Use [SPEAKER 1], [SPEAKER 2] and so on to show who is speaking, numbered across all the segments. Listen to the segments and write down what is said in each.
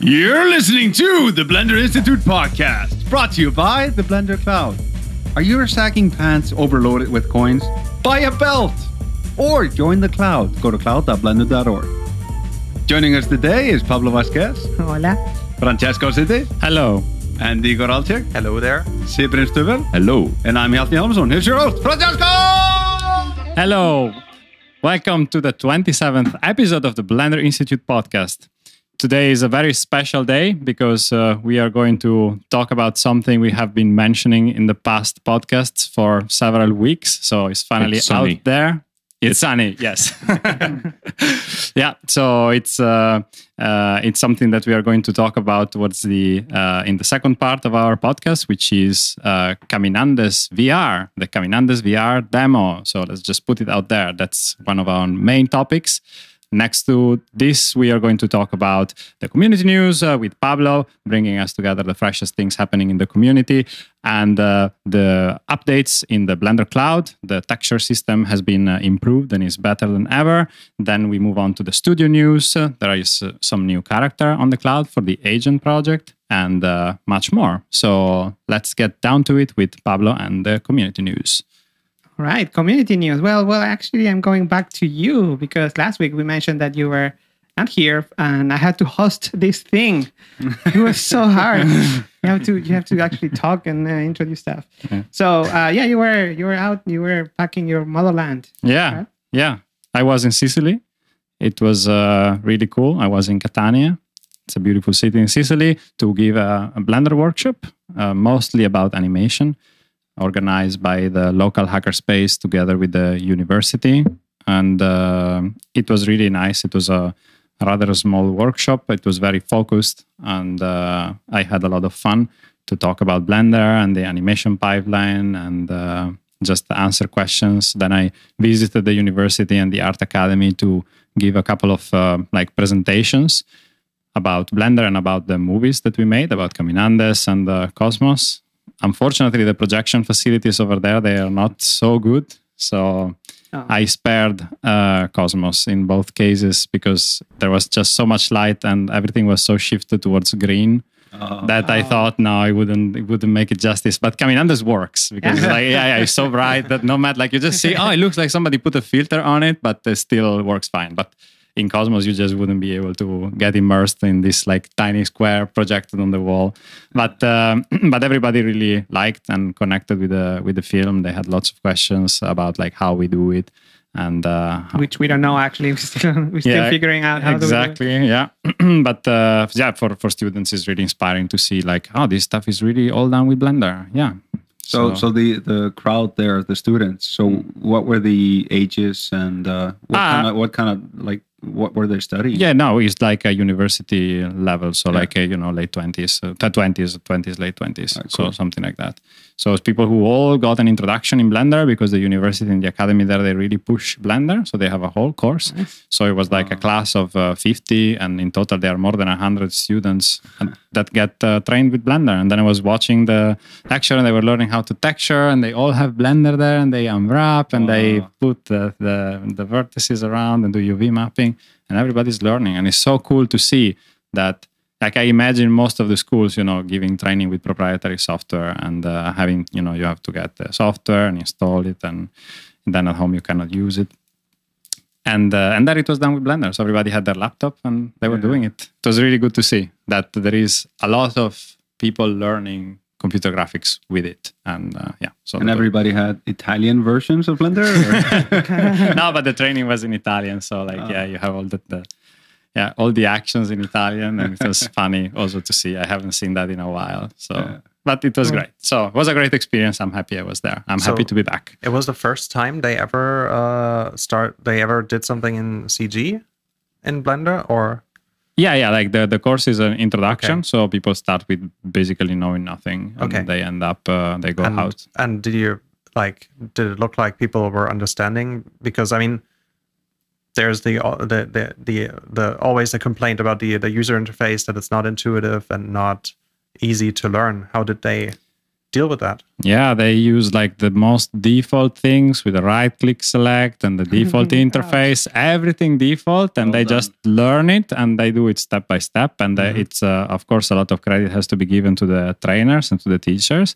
[SPEAKER 1] You're listening to the Blender Institute podcast, brought to you by the Blender Cloud. Are your sacking pants overloaded with coins? Buy a belt! Or join the cloud. Go to cloud.blender.org. Joining us today is Pablo Vazquez,
[SPEAKER 2] Hola.
[SPEAKER 1] Francesco Siddi,
[SPEAKER 3] Hello.
[SPEAKER 1] Andy Goralczyk,
[SPEAKER 4] Hello there.
[SPEAKER 1] Sybren Stüvel,
[SPEAKER 3] Hello.
[SPEAKER 1] and I'm Hjalti Hjálmarsson. Here's your host, Francesco!
[SPEAKER 3] Hello. Welcome to the 27th episode of the Blender Institute podcast. Today is a very special day because uh, we are going to talk about something we have been mentioning in the past podcasts for several weeks. So it's finally
[SPEAKER 5] It's
[SPEAKER 3] out there. It's sunny, yes. yeah, so it's uh, uh, it's something that we are going to talk about towards the uh, in the second part of our podcast, which is uh, Caminandes VR, the Caminandes VR demo. So let's just put it out there. That's one of our main topics. Next to this, we are going to talk about the community news uh, with Pablo, bringing us together the freshest things happening in the community and uh, the updates in the Blender Cloud. The texture system has been uh, improved and is better than ever. Then we move on to the studio news. There is uh, some new character on the cloud for the agent project and uh, much more. So let's get down to it with Pablo and the community news.
[SPEAKER 2] Right, community news. Well, well, actually, I'm going back to you because last week we mentioned that you were not here, and I had to host this thing. it was so hard. you have to, you have to actually talk and uh, introduce stuff. So, uh, yeah, you were, you were out, you were packing your motherland.
[SPEAKER 3] Yeah,
[SPEAKER 2] Right.
[SPEAKER 3] yeah. I was in Sicily. It was uh, really cool. I was in Catania. It's a beautiful city in Sicily to give a, a Blender workshop, uh, mostly about animation, organized by the local hackerspace together with the university. And uh, it was really nice. It was a rather small workshop. It was very focused, and uh, I had a lot of fun to talk about Blender and the animation pipeline and uh, just answer questions. Then I visited the university and the art academy to give a couple of uh, like presentations about Blender and about the movies that we made about Caminandes and uh, Cosmos. Unfortunately, the projection facilities over there they are not so good. So
[SPEAKER 2] Oh.
[SPEAKER 3] I spared uh, Cosmos in both cases because there was just so much light and everything was so shifted towards green that I thought no, I wouldn't it wouldn't make it justice. But Caminandes works because like yeah, yeah, it's so bright that no matter like you just see oh it looks like somebody put a filter on it, but it still works fine. But in Cosmos you just wouldn't be able to get immersed in this like tiny square projected on the wall. But um, but everybody really liked and connected with the with the film. They had lots of questions about like how we do it and uh,
[SPEAKER 2] Which we don't know actually. We're still, we're still figuring out how to
[SPEAKER 3] exactly yeah but uh, yeah for, for students it's really inspiring to see like oh this stuff is really all done with blender yeah
[SPEAKER 1] So, so the the crowd there, the students. So, what were the ages and uh, what
[SPEAKER 3] Ah.
[SPEAKER 1] kind of what kind of like what were they studying?
[SPEAKER 3] yeah no it's like a university level so
[SPEAKER 1] Yeah.
[SPEAKER 3] like a, you know late 20s uh, 20s 20s late 20s
[SPEAKER 1] Ah,
[SPEAKER 3] so something like that so it's people who all got an introduction in blender because the university and the academy there they really push blender so they have a whole course. So it was like a class of uh, 50 and in total there are more than 100 students that get uh, trained with blender. And then i was watching the lecture and they were learning how to texture and they all have blender there and they unwrap and they put the, the, the vertices around and do uv mapping. And everybody's learning and it's so cool to see that like i imagine most of the schools you know giving training with proprietary software and uh, having you know you have to get the software and install it and, then at home you cannot use it and uh, and there it was done with blender so everybody had their laptop and they were
[SPEAKER 1] Yeah.
[SPEAKER 3] doing it it was really good to see that there is a lot of people learning computer graphics with it and uh, yeah so
[SPEAKER 1] And everybody had Italian versions of Blender.
[SPEAKER 3] no, but the training was in Italian, so like
[SPEAKER 1] Ah.
[SPEAKER 3] yeah, you have all the, the yeah all the actions in Italian, and it was funny also to see. I haven't seen that in a while, so
[SPEAKER 1] Yeah.
[SPEAKER 3] but it was great. So it was a great experience. I'm happy I was there. I'm
[SPEAKER 4] So-
[SPEAKER 3] happy to be back.
[SPEAKER 4] It was the first time they ever uh, start. They ever did something in CG in Blender, or
[SPEAKER 3] Yeah, yeah. Like the the course is an introduction,
[SPEAKER 4] Okay.
[SPEAKER 3] so people start with basically knowing nothing, and
[SPEAKER 4] Okay.
[SPEAKER 3] they end up uh, they go
[SPEAKER 4] and,
[SPEAKER 3] out.
[SPEAKER 4] and did you like? Did it look like people were understanding? Because I mean, there's the uh, the the the, the always the complaint about the the user interface that it's not intuitive and not easy to learn. How did they deal with that?
[SPEAKER 3] Yeah, they use like the most default things with the right click select and the default interface, everything default, and
[SPEAKER 1] Well
[SPEAKER 3] they
[SPEAKER 1] done.
[SPEAKER 3] just learn it and they do it step by step. And uh, it's, uh, of course, a lot of credit has to be given to the trainers and to the teachers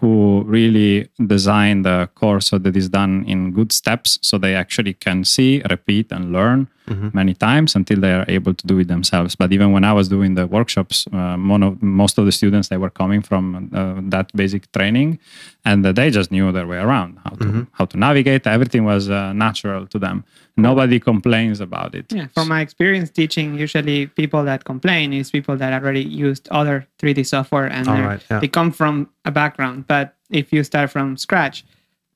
[SPEAKER 3] who really design the course so that is done in good steps so they actually can see, repeat, and learn many times until they are able to do it themselves. But even when I was doing the workshops, uh, mono, most of the students they were coming from uh, that basic training, and uh, they just knew their way around how to how to navigate. Everything was uh, natural to them. Nobody complains about it.
[SPEAKER 2] Yeah, from my experience teaching, usually people that complain is people that already used other 3D software and
[SPEAKER 4] right, yeah.
[SPEAKER 2] they come from a background. But if you start from scratch,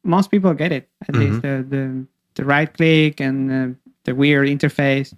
[SPEAKER 2] most people get it. At least
[SPEAKER 4] Mm-hmm.
[SPEAKER 2] the, the the right click and uh, the weird interface.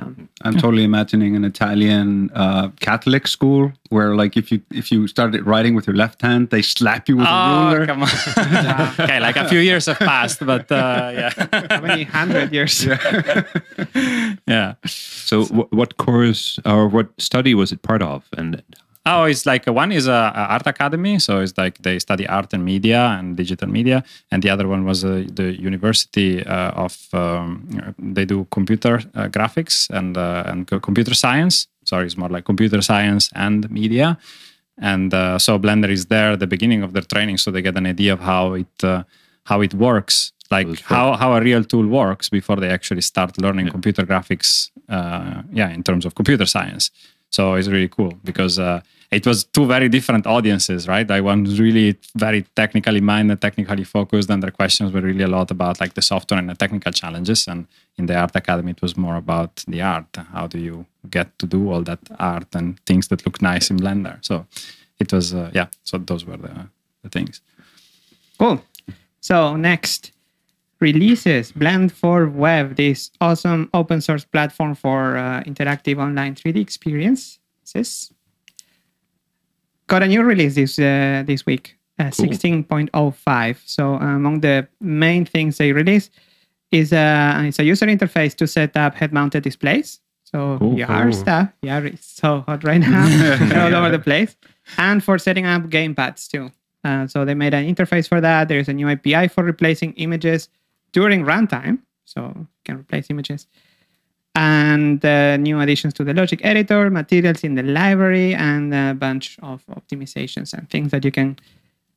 [SPEAKER 2] Um,
[SPEAKER 1] I'm totally imagining an Italian uh, Catholic school where, like, if you if you started writing with your left hand, they slap you with a
[SPEAKER 3] Oh,
[SPEAKER 1] ruler.
[SPEAKER 3] come on. okay, like a few years have passed, but uh, yeah.
[SPEAKER 2] how many hundred years?
[SPEAKER 3] yeah.
[SPEAKER 5] So, wh- what course or what study was it part of? And
[SPEAKER 3] Oh, it's like uh, one is a, a art academy, so it's like they study art and media and digital media, and the other one was uh, the University uh, of um, they do computer uh, graphics and uh, and computer science. Sorry, it's more like computer science and media, and uh, so Blender is there at the beginning of their training, so they get an idea of how it uh, how it works, like how how a real tool works before they actually start learning computer graphics. Uh, yeah, in terms of computer science. So it's really cool because uh, it was two very different audiences, right? I was really very technically minded, technically focused, and their questions were really a lot about like the software and the technical challenges. And in the art academy, it was more about the art. How do you get to do all that art and things that look nice in Blender? So it was, uh, yeah. So those were the, the things.
[SPEAKER 2] Cool. So next releases Blend for Web, this awesome open source platform for uh, interactive online 3D experiences. Got a new release this uh, this week, uh, 16.05. So among the main things they release is a it's a user interface to set up head-mounted displays. So
[SPEAKER 5] Cool.
[SPEAKER 2] VR
[SPEAKER 4] Cool.
[SPEAKER 2] stuff, yeah, it's so hot right now, all over the place, and for setting up gamepads too. Uh, so they made an interface for that. There's a new API for replacing images during runtime, so you can replace images. And uh, new additions to the logic editor, materials in the library, and a bunch of optimizations and things that you can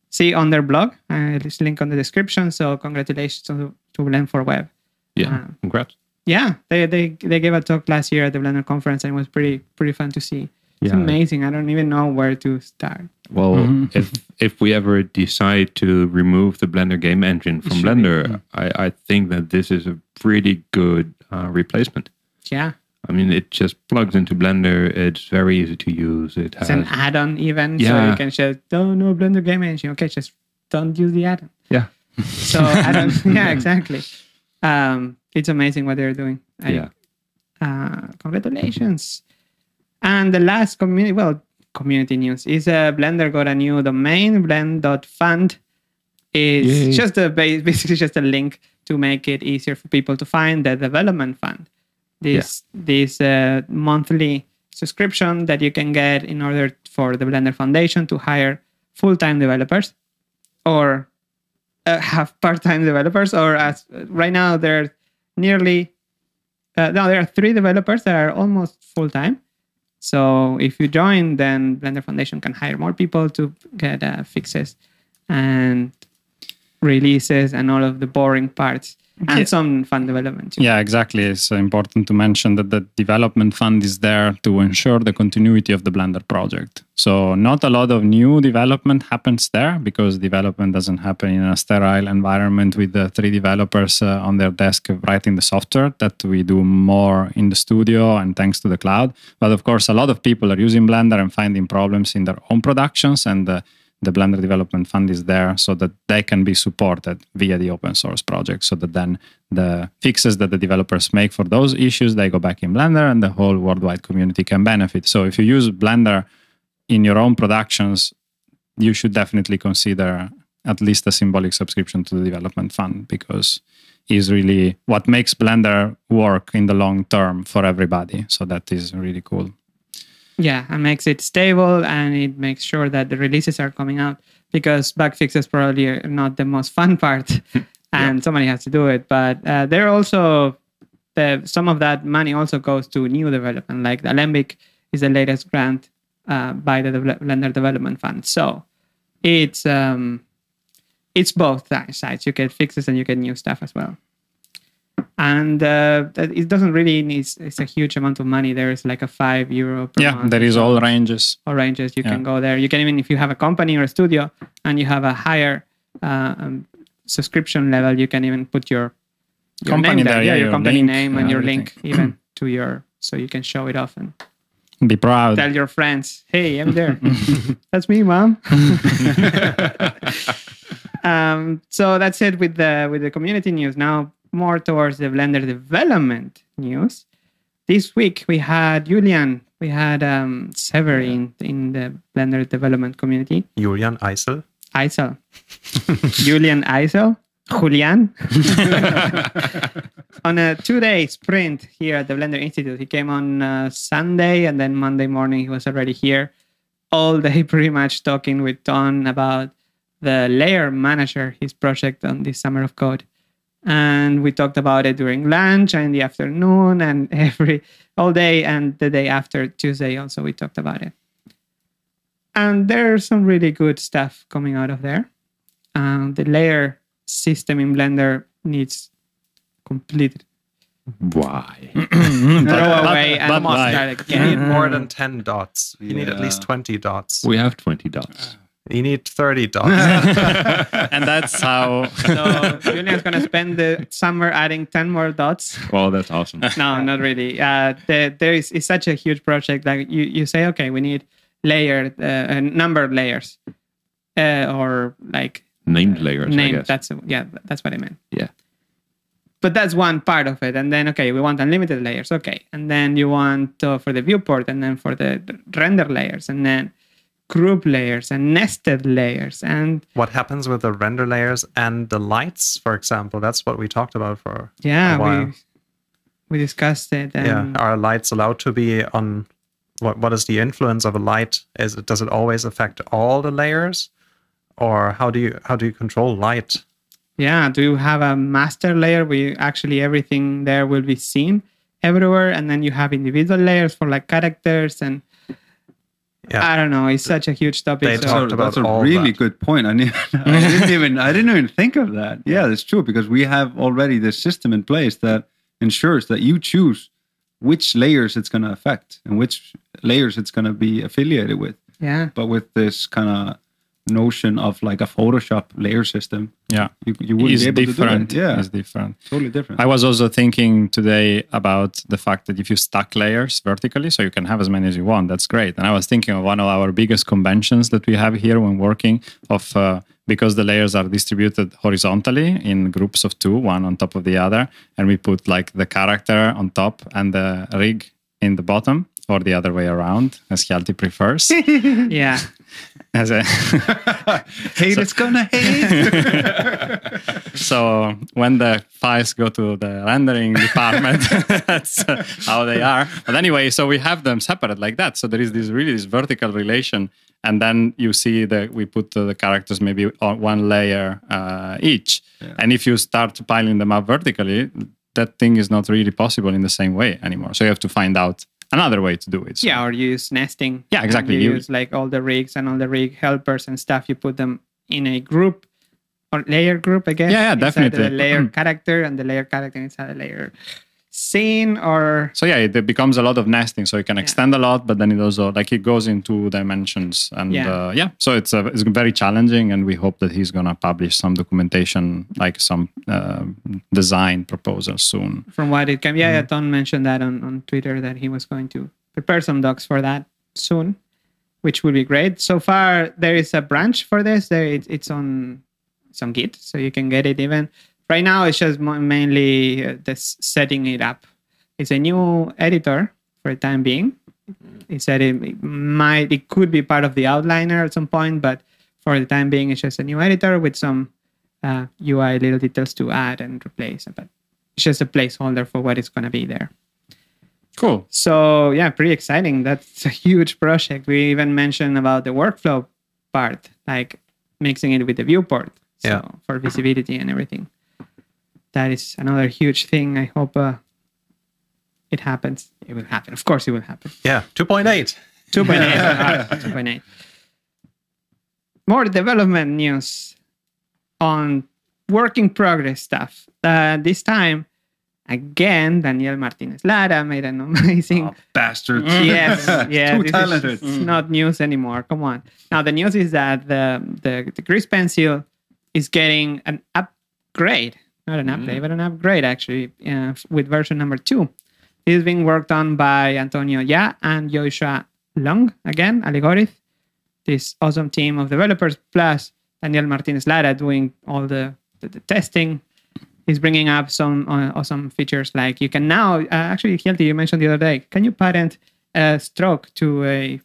[SPEAKER 2] see on their blog. Uh, there's a link on the description. So congratulations to, to Blend for Web.
[SPEAKER 5] yeah,
[SPEAKER 2] Uh,
[SPEAKER 5] congrats.
[SPEAKER 2] Yeah, they, they they gave a talk last year at the Blender conference, and it was pretty pretty fun to see. It's
[SPEAKER 5] Yeah.
[SPEAKER 2] amazing. I don't even know where to start.
[SPEAKER 5] Well,
[SPEAKER 3] Mhm.
[SPEAKER 5] if if we ever decide to remove the Blender game engine from
[SPEAKER 1] should be,
[SPEAKER 5] Blender, I, I think that this is a pretty good uh, replacement.
[SPEAKER 2] Yeah,
[SPEAKER 5] I mean, it just plugs into Blender. It's very easy to use. It
[SPEAKER 2] it's
[SPEAKER 5] has
[SPEAKER 2] an add-on even, so you can just oh no Blender Game Engine. Okay, just don't use the add-on.
[SPEAKER 5] yeah,
[SPEAKER 2] So add-on, yeah, exactly. Um, it's amazing what they're doing. I-
[SPEAKER 5] yeah.
[SPEAKER 2] uh, congratulations. And the last community, well, community news is uh, Blender got a new domain, blend.fund. It's
[SPEAKER 5] Yay.
[SPEAKER 2] just a ba- basically just a link to make it easier for people to find the development fund. This this uh, monthly subscription that you can get in order for the Blender Foundation to hire full-time developers or uh, have part-time developers or as right now there are nearly uh, no there are three developers that are almost full-time so if you join then blender foundation can hire more people to get uh, fixes and releases and all of the boring parts and
[SPEAKER 3] Yeah.
[SPEAKER 2] some fun development too.
[SPEAKER 3] Yeah, exactly. It's uh, important to mention that the development fund is there to ensure the continuity of the Blender project. So, not a lot of new development happens there because development doesn't happen in a sterile environment with the three developers uh, on their desk writing the software. That we do more in the studio and thanks to the cloud. But of course, a lot of people are using Blender and finding problems in their own productions and uh, the Blender Development Fund is there so that they can be supported via the open source project. So that then the fixes that the developers make for those issues they go back in Blender and the whole worldwide community can benefit. So if you use Blender in your own productions, you should definitely consider at least a symbolic subscription to the development fund because is really what makes Blender work in the long term for everybody. So that is really cool.
[SPEAKER 2] Yeah, and makes it stable and it makes sure that the releases are coming out because bug fixes probably are not the most fun part and somebody has to do it. But uh, they're also, the, some of that money also goes to new development. Like Alembic is the latest grant uh, by the Blender Development Fund. So it's um, it's both sides. You get fixes and you get new stuff as well. And uh, that- it doesn't really need it's a huge amount of money. There's like a five euro per
[SPEAKER 3] Yeah,
[SPEAKER 2] month
[SPEAKER 3] there is all ranges.
[SPEAKER 2] all ranges. You
[SPEAKER 3] Yeah.
[SPEAKER 2] can go there. You can even if you have a company or a studio and you have a higher uh, um, subscription level, you can even put your, your
[SPEAKER 3] Company
[SPEAKER 2] name there.
[SPEAKER 3] there,
[SPEAKER 2] yeah,
[SPEAKER 3] yeah,
[SPEAKER 2] your,
[SPEAKER 3] your
[SPEAKER 2] company
[SPEAKER 3] link
[SPEAKER 2] name and
[SPEAKER 3] and
[SPEAKER 2] your link even to your so you can show it off and
[SPEAKER 3] Be proud.
[SPEAKER 2] tell your friends, "Hey, I'm there. that's me, mom." um, so that's it with the with the community news. Now more towards the Blender development news. This week we had Julian, we had um, Severin in the Blender development community.
[SPEAKER 4] Julian Eisel.
[SPEAKER 2] Eisel, Julian Eisel, Julian, on a two-day sprint here at the Blender Institute. He came on uh, Sunday, and then Monday morning he was already here, all day pretty much talking with Don about the Layer Manager, his project on this summer of code. And we talked about it during lunch and in the afternoon and every all day and the day after Tuesday also we talked about it and there's some really good stuff coming out of there. Um, the layer system in Blender needs complete
[SPEAKER 5] Why?
[SPEAKER 2] throw away and
[SPEAKER 3] but why?
[SPEAKER 2] start
[SPEAKER 4] You need more than 10 dots. You need at least 20 dots.
[SPEAKER 5] we have 20 dots.
[SPEAKER 4] You need 30 dots.
[SPEAKER 3] and that's how
[SPEAKER 2] So Julian's gonna spend the summer adding ten more dots.
[SPEAKER 5] Well, that's awesome.
[SPEAKER 2] No, not really. Uh, the, there is it's such a huge project. Like you, you say, okay, we need layered uh, uh, numbered layers, uh, or like
[SPEAKER 5] Named layers, I guess.
[SPEAKER 2] that's yeah that's what i meant
[SPEAKER 5] Yeah.
[SPEAKER 2] but that's one part of it and then okay we want unlimited layers okay and then you want uh, for the viewport and then for the render layers and then group layers and nested layers and
[SPEAKER 4] what happens with the render layers and the lights, for example? That's what we talked about for
[SPEAKER 2] yeah we we discussed it and
[SPEAKER 4] yeah. Are lights allowed to be on? What What is the influence of a light? Is it does it always affect all the layers, or how do you how do you control light?
[SPEAKER 2] yeah do you have a master layer where actually everything there will be seen everywhere and then you have individual layers for like characters and
[SPEAKER 4] Yeah.
[SPEAKER 2] i don't know it's such a huge topic
[SPEAKER 4] They
[SPEAKER 2] so-
[SPEAKER 4] talked about
[SPEAKER 1] that's a
[SPEAKER 4] all
[SPEAKER 1] really
[SPEAKER 4] that.
[SPEAKER 1] good point. I, didn't- I didn't even I didn't even think of that. Yeah, that's true because we have already this system in place that ensures that you choose which layers it's going to affect and which layers it's going to be affiliated with.
[SPEAKER 2] yeah
[SPEAKER 1] But with this kind of notion of like a Photoshop layer system,
[SPEAKER 3] yeah
[SPEAKER 1] you, you wouldn't
[SPEAKER 3] is
[SPEAKER 1] be able
[SPEAKER 3] different.
[SPEAKER 1] to do it. Yeah,
[SPEAKER 3] is different.
[SPEAKER 1] totally different.
[SPEAKER 3] I was also thinking today about the fact that if you stack layers vertically, so you can have as many as you want, that's great. And I was thinking of one of our biggest conventions that we have here when working of uh, because the layers are distributed horizontally in groups of two, one on top of the other, and we put like the character on top and the rig in the bottom, or the other way around, as Hjalti prefers.
[SPEAKER 2] yeah
[SPEAKER 3] as a
[SPEAKER 1] hate it's gonna hate.
[SPEAKER 3] So when the files go to the rendering department, that's uh, how they are. But anyway, so we have them separate like that. So there is this really this vertical relation, and then you see that we put the characters maybe on one layer uh, each. And if you start piling them up vertically, that thing is not really possible in the same way anymore. So you have to find out another way to do it. So-
[SPEAKER 2] Yeah, or you use nesting.
[SPEAKER 3] Yeah, exactly.
[SPEAKER 2] You
[SPEAKER 3] You-
[SPEAKER 2] use like all the rigs and all the rig helpers and stuff. You put them in a group or layer group, I guess.
[SPEAKER 3] Yeah, yeah, definitely.
[SPEAKER 2] The layer mm-hmm. character and the layer character inside the layer scene or
[SPEAKER 3] So yeah, it it becomes a lot of nesting. So you can extend a lot, but then it also like it goes in two dimensions, and
[SPEAKER 2] Yeah.
[SPEAKER 3] yeah, uh, yeah. So it's uh, it's very challenging, and we hope that he's gonna publish some documentation, like some uh, design proposals soon.
[SPEAKER 2] from what it can. Yeah,
[SPEAKER 3] Mm-hmm.
[SPEAKER 2] yeah. Don mentioned that on, on Twitter that he was going to prepare some docs for that soon, which would be great. So far, there is a branch for this. There, it, it's on some Git, so you can get it even. Right now, it's just mainly uh, this setting it up. It's a new editor for the time being. He said it, it might, it could be part of the outliner at some point, but for the time being, it's just a new editor with some uh, UI little details to add and replace. But it's just a placeholder for what is going to be there.
[SPEAKER 3] Cool.
[SPEAKER 2] So yeah, pretty exciting. That's a huge project. We even mentioned about the workflow part, like mixing it with the viewport. So
[SPEAKER 4] Yeah.
[SPEAKER 2] for visibility and everything. That is another huge thing. I hope uh, it happens. It will happen. Of course, it will happen.
[SPEAKER 4] Yeah, 2.8.
[SPEAKER 2] 2.8. 2.8. More development news on work in progress stuff. Uh, this time, again, Daniel Martinez Lara made an amazing.
[SPEAKER 1] Oh, bastards.
[SPEAKER 2] Yes, yeah,
[SPEAKER 1] Too talented.
[SPEAKER 2] Is, it's not news anymore. Come on. Now the news is that the the, the Grease Pencil is getting an upgrade, not an update, but an upgrade actually uh, with version number two. This is being worked on by Antonio Ya and Joshua Leung again, Aligorith. This awesome team of developers plus Daniel Martinez Lara doing all the, the, the testing. He's bringing up some uh, awesome features like you can now uh, actually Hjalti, you mentioned the other day. Can you parent a stroke to a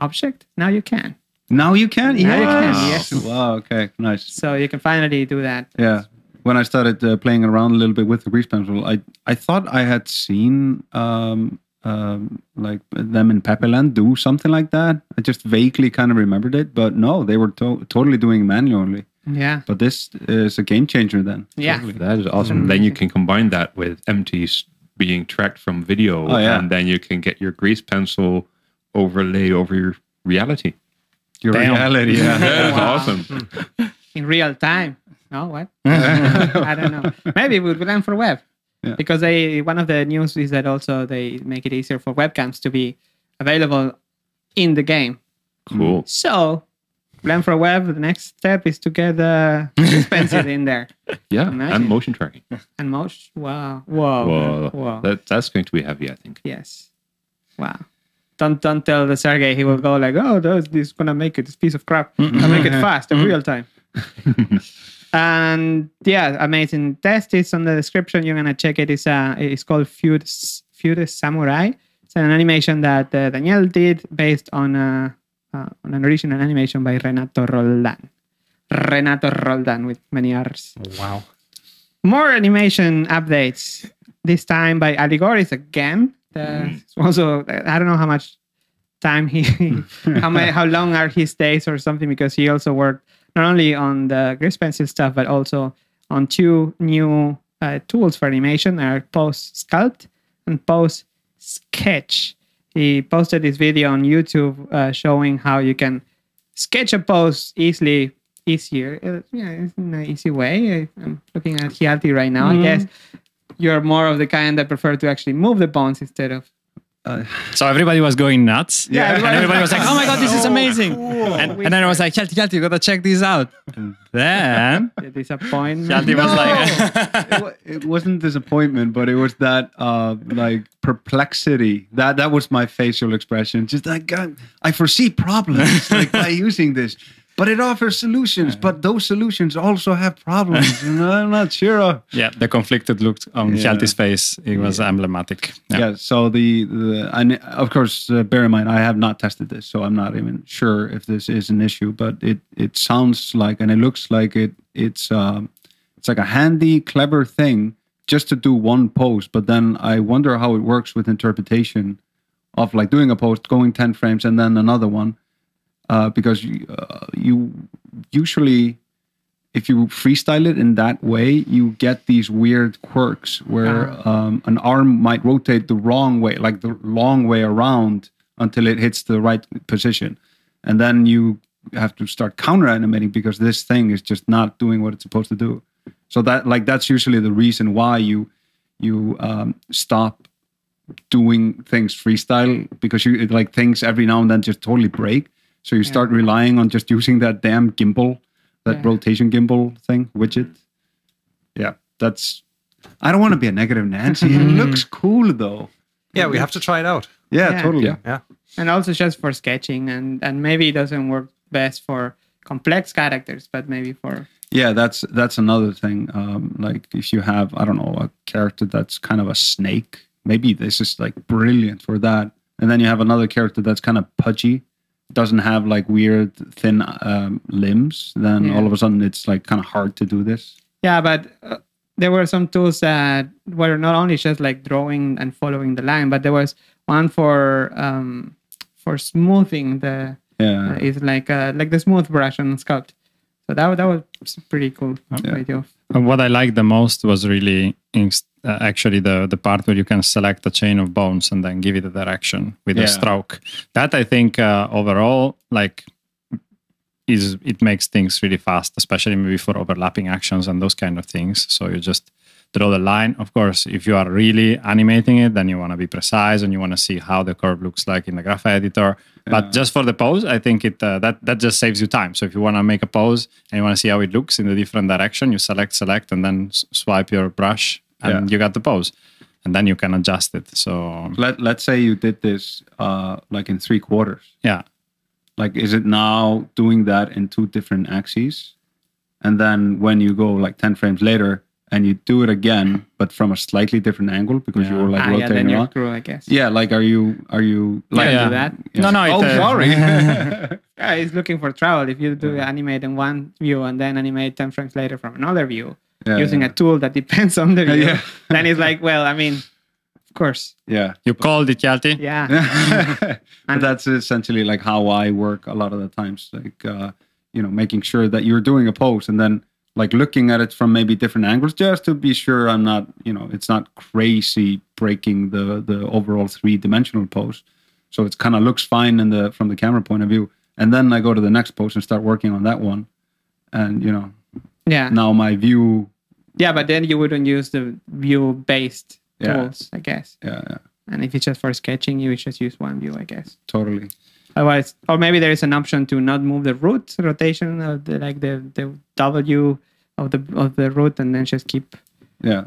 [SPEAKER 2] object? Now you can.
[SPEAKER 1] Now you can?
[SPEAKER 2] Now you can,
[SPEAKER 1] Yes.
[SPEAKER 2] yes.
[SPEAKER 1] Wow, okay, nice.
[SPEAKER 2] So you can finally do that.
[SPEAKER 1] Yeah. When I started uh, playing around a little bit with the grease pencil, I I thought I had seen um, um, like them in Pepeland do something like that. I just vaguely kind of remembered it, but no, they were to- totally doing manually.
[SPEAKER 2] Yeah.
[SPEAKER 1] But this is a game changer then.
[SPEAKER 2] Yeah.
[SPEAKER 5] That is awesome. Then you can combine that with empties being tracked from video,
[SPEAKER 1] Oh, yeah.
[SPEAKER 5] and then you can get your grease pencil overlay over your reality.
[SPEAKER 1] Your
[SPEAKER 3] Damn.
[SPEAKER 1] reality, yeah.
[SPEAKER 5] That is
[SPEAKER 2] Wow.
[SPEAKER 5] awesome.
[SPEAKER 2] In real time. No, what? I don't know. Maybe with Blend for Web.
[SPEAKER 1] Yeah.
[SPEAKER 2] Because they one of the news is that also they make it easier for webcams to be available in the game.
[SPEAKER 5] Cool.
[SPEAKER 2] So Blend for Web, the next step is to get the expensive in there.
[SPEAKER 5] Yeah,
[SPEAKER 2] Imagine.
[SPEAKER 5] and motion tracking.
[SPEAKER 2] And motion. wow. Whoa.
[SPEAKER 5] Whoa,
[SPEAKER 2] Whoa.
[SPEAKER 5] That, that's going to be heavy, I think.
[SPEAKER 2] Yes. Wow. Don't don't tell the Sergey he will go like, oh, this this is gonna make it this piece of crap. I'll make it fast in real time. And yeah, amazing test is on the description. You're gonna check it. It's uh it's called Feud Feud Samurai. It's an animation that uh, Daniel did based on uh, uh, on an original animation by Renato Roldan. Renato Roldan with many R's.
[SPEAKER 4] Wow.
[SPEAKER 2] More animation updates. This time by Aligorith again. The, Also, I don't know how much time he, how many, how long are his days or something because he also worked not only on the Grease Pencil stuff but also on two new uh, tools for animation: are Pose Sculpt and Pose Sketch. He posted this video on YouTube uh, showing how you can sketch a pose easily easier uh, yeah it's an easy way. I, i'm looking at Hjalti right now. I guess you're more of the kind that prefer to actually move the bones instead of
[SPEAKER 3] So everybody was going nuts.
[SPEAKER 2] Yeah,
[SPEAKER 3] And everybody was like, oh my God, this is amazing. And, and then I was like, Hjalti, Hjalti, you gotta check this out. And then
[SPEAKER 2] the disappointment
[SPEAKER 3] was like,
[SPEAKER 1] it, it wasn't disappointment, but it was that uh, like perplexity. That that was my facial expression. Just like I foresee problems like by using this, but it offers solutions. But those solutions also have problems, and I'm not sure.
[SPEAKER 3] yeah, the conflicted look on
[SPEAKER 1] Yeah.
[SPEAKER 3] Hjalti's face, it was emblematic.
[SPEAKER 1] Yeah. so the the and of course, uh, bear in mind, I have not tested this, so I'm not even sure if this is an issue. But it it sounds like and it looks like it it's um it's like a handy, clever thing just to do one post. But then I wonder how it works with interpretation of like doing a post, going ten frames, and then another one, uh, because you, uh, you usually if you freestyle it in that way, you get these weird quirks where um, an arm might rotate the wrong way, like the long way around until it hits the right position. And then you have to start counter animating because this thing is just not doing what it's supposed to do. So that like that's usually the reason why you you um, stop doing things freestyle because you it, like things every now and then just totally break. So you start relying on just using that damn gimbal, that
[SPEAKER 2] Yeah.
[SPEAKER 1] rotation gimbal thing widget. Yeah, that's. I don't want to be a negative Nancy. it looks cool though.
[SPEAKER 4] Yeah, we have to try it out.
[SPEAKER 1] Yeah,
[SPEAKER 2] Yeah.
[SPEAKER 1] totally.
[SPEAKER 5] Yeah.
[SPEAKER 4] Yeah.
[SPEAKER 2] and also just for sketching and and maybe it doesn't work best for complex characters but maybe for
[SPEAKER 1] Yeah, that's that's another thing. Um, like if you have, I don't know, a character that's kind of a snake, maybe this is like brilliant for that. And then you have another character that's kind of pudgy, doesn't have like weird thin um, limbs. Then
[SPEAKER 2] Yeah.
[SPEAKER 1] all of a sudden it's like kind of hard to do this.
[SPEAKER 2] Yeah, but uh, there were some tools that were not only just like drawing and following the line, but there was one for um, for smoothing the.
[SPEAKER 1] Yeah.
[SPEAKER 2] Uh, it's like uh, like the smooth brush on Sculpt. So that that was pretty cool idea.
[SPEAKER 3] And what I liked the most was really inst- actually the the part where you can select a chain of bones and then give it a direction with
[SPEAKER 1] Yeah.
[SPEAKER 3] a stroke. That I think uh, overall like is it makes things really fast, especially maybe for overlapping actions and those kind of things. So you just draw the line. Of course, if you are really animating it, then you want to be precise and you want to see how the curve looks like in the graph editor. But just for the pose, I think it uh, that that just saves you time. So if you want to make a pose and you want to see how it looks in the different direction, you select, select, and then swipe your brush, and
[SPEAKER 1] Yeah.
[SPEAKER 3] you got the pose, and then you can adjust it. So
[SPEAKER 1] Let Let's say you did this uh, like in three quarters.
[SPEAKER 3] yeah,
[SPEAKER 1] Like, is it now doing that in two different axes? And then when you go like ten frames later and you do it again, but from a slightly different angle because you were like
[SPEAKER 2] ah, yeah, then
[SPEAKER 1] rotating
[SPEAKER 2] you
[SPEAKER 1] around.
[SPEAKER 2] screw, I guess.
[SPEAKER 1] Yeah, like are you are you like
[SPEAKER 3] yeah.
[SPEAKER 2] do that?
[SPEAKER 3] No, no,
[SPEAKER 1] Oh,
[SPEAKER 3] it, uh,
[SPEAKER 1] sorry.
[SPEAKER 2] Yeah, it's looking for trouble. If you do animate in one view and then animate 10 frames later from another view
[SPEAKER 1] Yeah,
[SPEAKER 2] using
[SPEAKER 1] yeah.
[SPEAKER 2] a tool that depends on the view,
[SPEAKER 1] Yeah.
[SPEAKER 2] then it's like, well, I mean, of course.
[SPEAKER 1] yeah.
[SPEAKER 3] you called it, Hjalti.
[SPEAKER 2] Yeah. And-
[SPEAKER 1] that's essentially like how I work a lot of the times. Like, uh, you know, making sure that you're doing a pose and then like looking at it from maybe different angles just to be sure I'm not, you know, it's not crazy breaking the the overall three dimensional pose. So it kind of looks fine in the from the camera point of view. And then I go to the next pose and start working on that one. And you know,
[SPEAKER 2] Yeah.
[SPEAKER 1] now my view,
[SPEAKER 2] Yeah, but then you wouldn't use the view based
[SPEAKER 1] Yeah.
[SPEAKER 2] tools, I guess.
[SPEAKER 1] yeah, yeah
[SPEAKER 2] And if it's just for sketching, you would just use one view, I guess.
[SPEAKER 1] totally.
[SPEAKER 2] Otherwise, or maybe there is an option to not move the root rotation of the like the, the W of the of the root and then just keep
[SPEAKER 1] Yeah.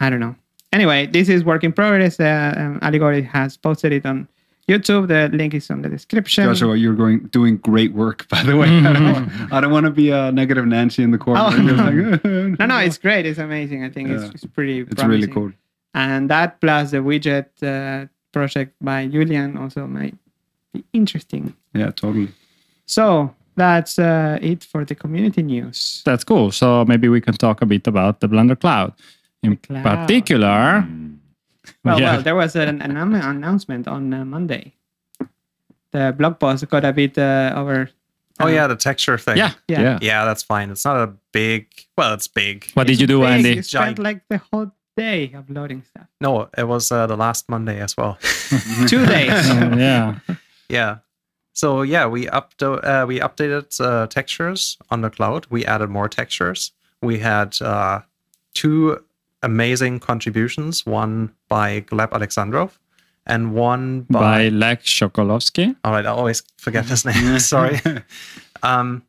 [SPEAKER 2] I don't know. Anyway, this is work in progress. Uh, um, Aligorith has posted it on YouTube. The link is on the description.
[SPEAKER 1] Joshua, you're going doing great work, by the way. I don't, I don't want to be a negative Nancy in the corner.
[SPEAKER 2] Oh.
[SPEAKER 1] Like,
[SPEAKER 2] No, no, it's great. It's amazing. I think
[SPEAKER 1] Yeah.
[SPEAKER 2] it's, it's pretty.
[SPEAKER 1] it's really cool.
[SPEAKER 2] And that plus the widget uh, project by Julian also be interesting.
[SPEAKER 1] Yeah, totally.
[SPEAKER 2] So that's uh, it for the community news.
[SPEAKER 3] That's cool. So maybe we can talk a bit about the Blender Cloud. In
[SPEAKER 2] cloud.
[SPEAKER 3] particular,
[SPEAKER 2] Well,
[SPEAKER 3] Yeah.
[SPEAKER 2] well, there was an, an announcement on uh, Monday. The blog post got a bit uh, over.
[SPEAKER 4] Oh yeah, the texture thing.
[SPEAKER 3] yeah,
[SPEAKER 2] Yeah.
[SPEAKER 3] yeah.
[SPEAKER 4] Yeah, that's fine. It's not a big. Well, it's big.
[SPEAKER 3] What did you do,
[SPEAKER 2] Big,
[SPEAKER 3] Andy?
[SPEAKER 2] You spent like the whole day uploading stuff.
[SPEAKER 4] No, it was uh, the last Monday as well.
[SPEAKER 2] Two days.
[SPEAKER 3] Yeah.
[SPEAKER 4] Yeah. So yeah, we updo- uh, we updated uh, textures on the cloud. We added more textures. We had uh, two amazing contributions. One by Gleb Alexandrov, and one
[SPEAKER 3] By
[SPEAKER 4] by.
[SPEAKER 3] Lech Sokolowski.
[SPEAKER 4] All right, I always forget his name. Sorry. Um,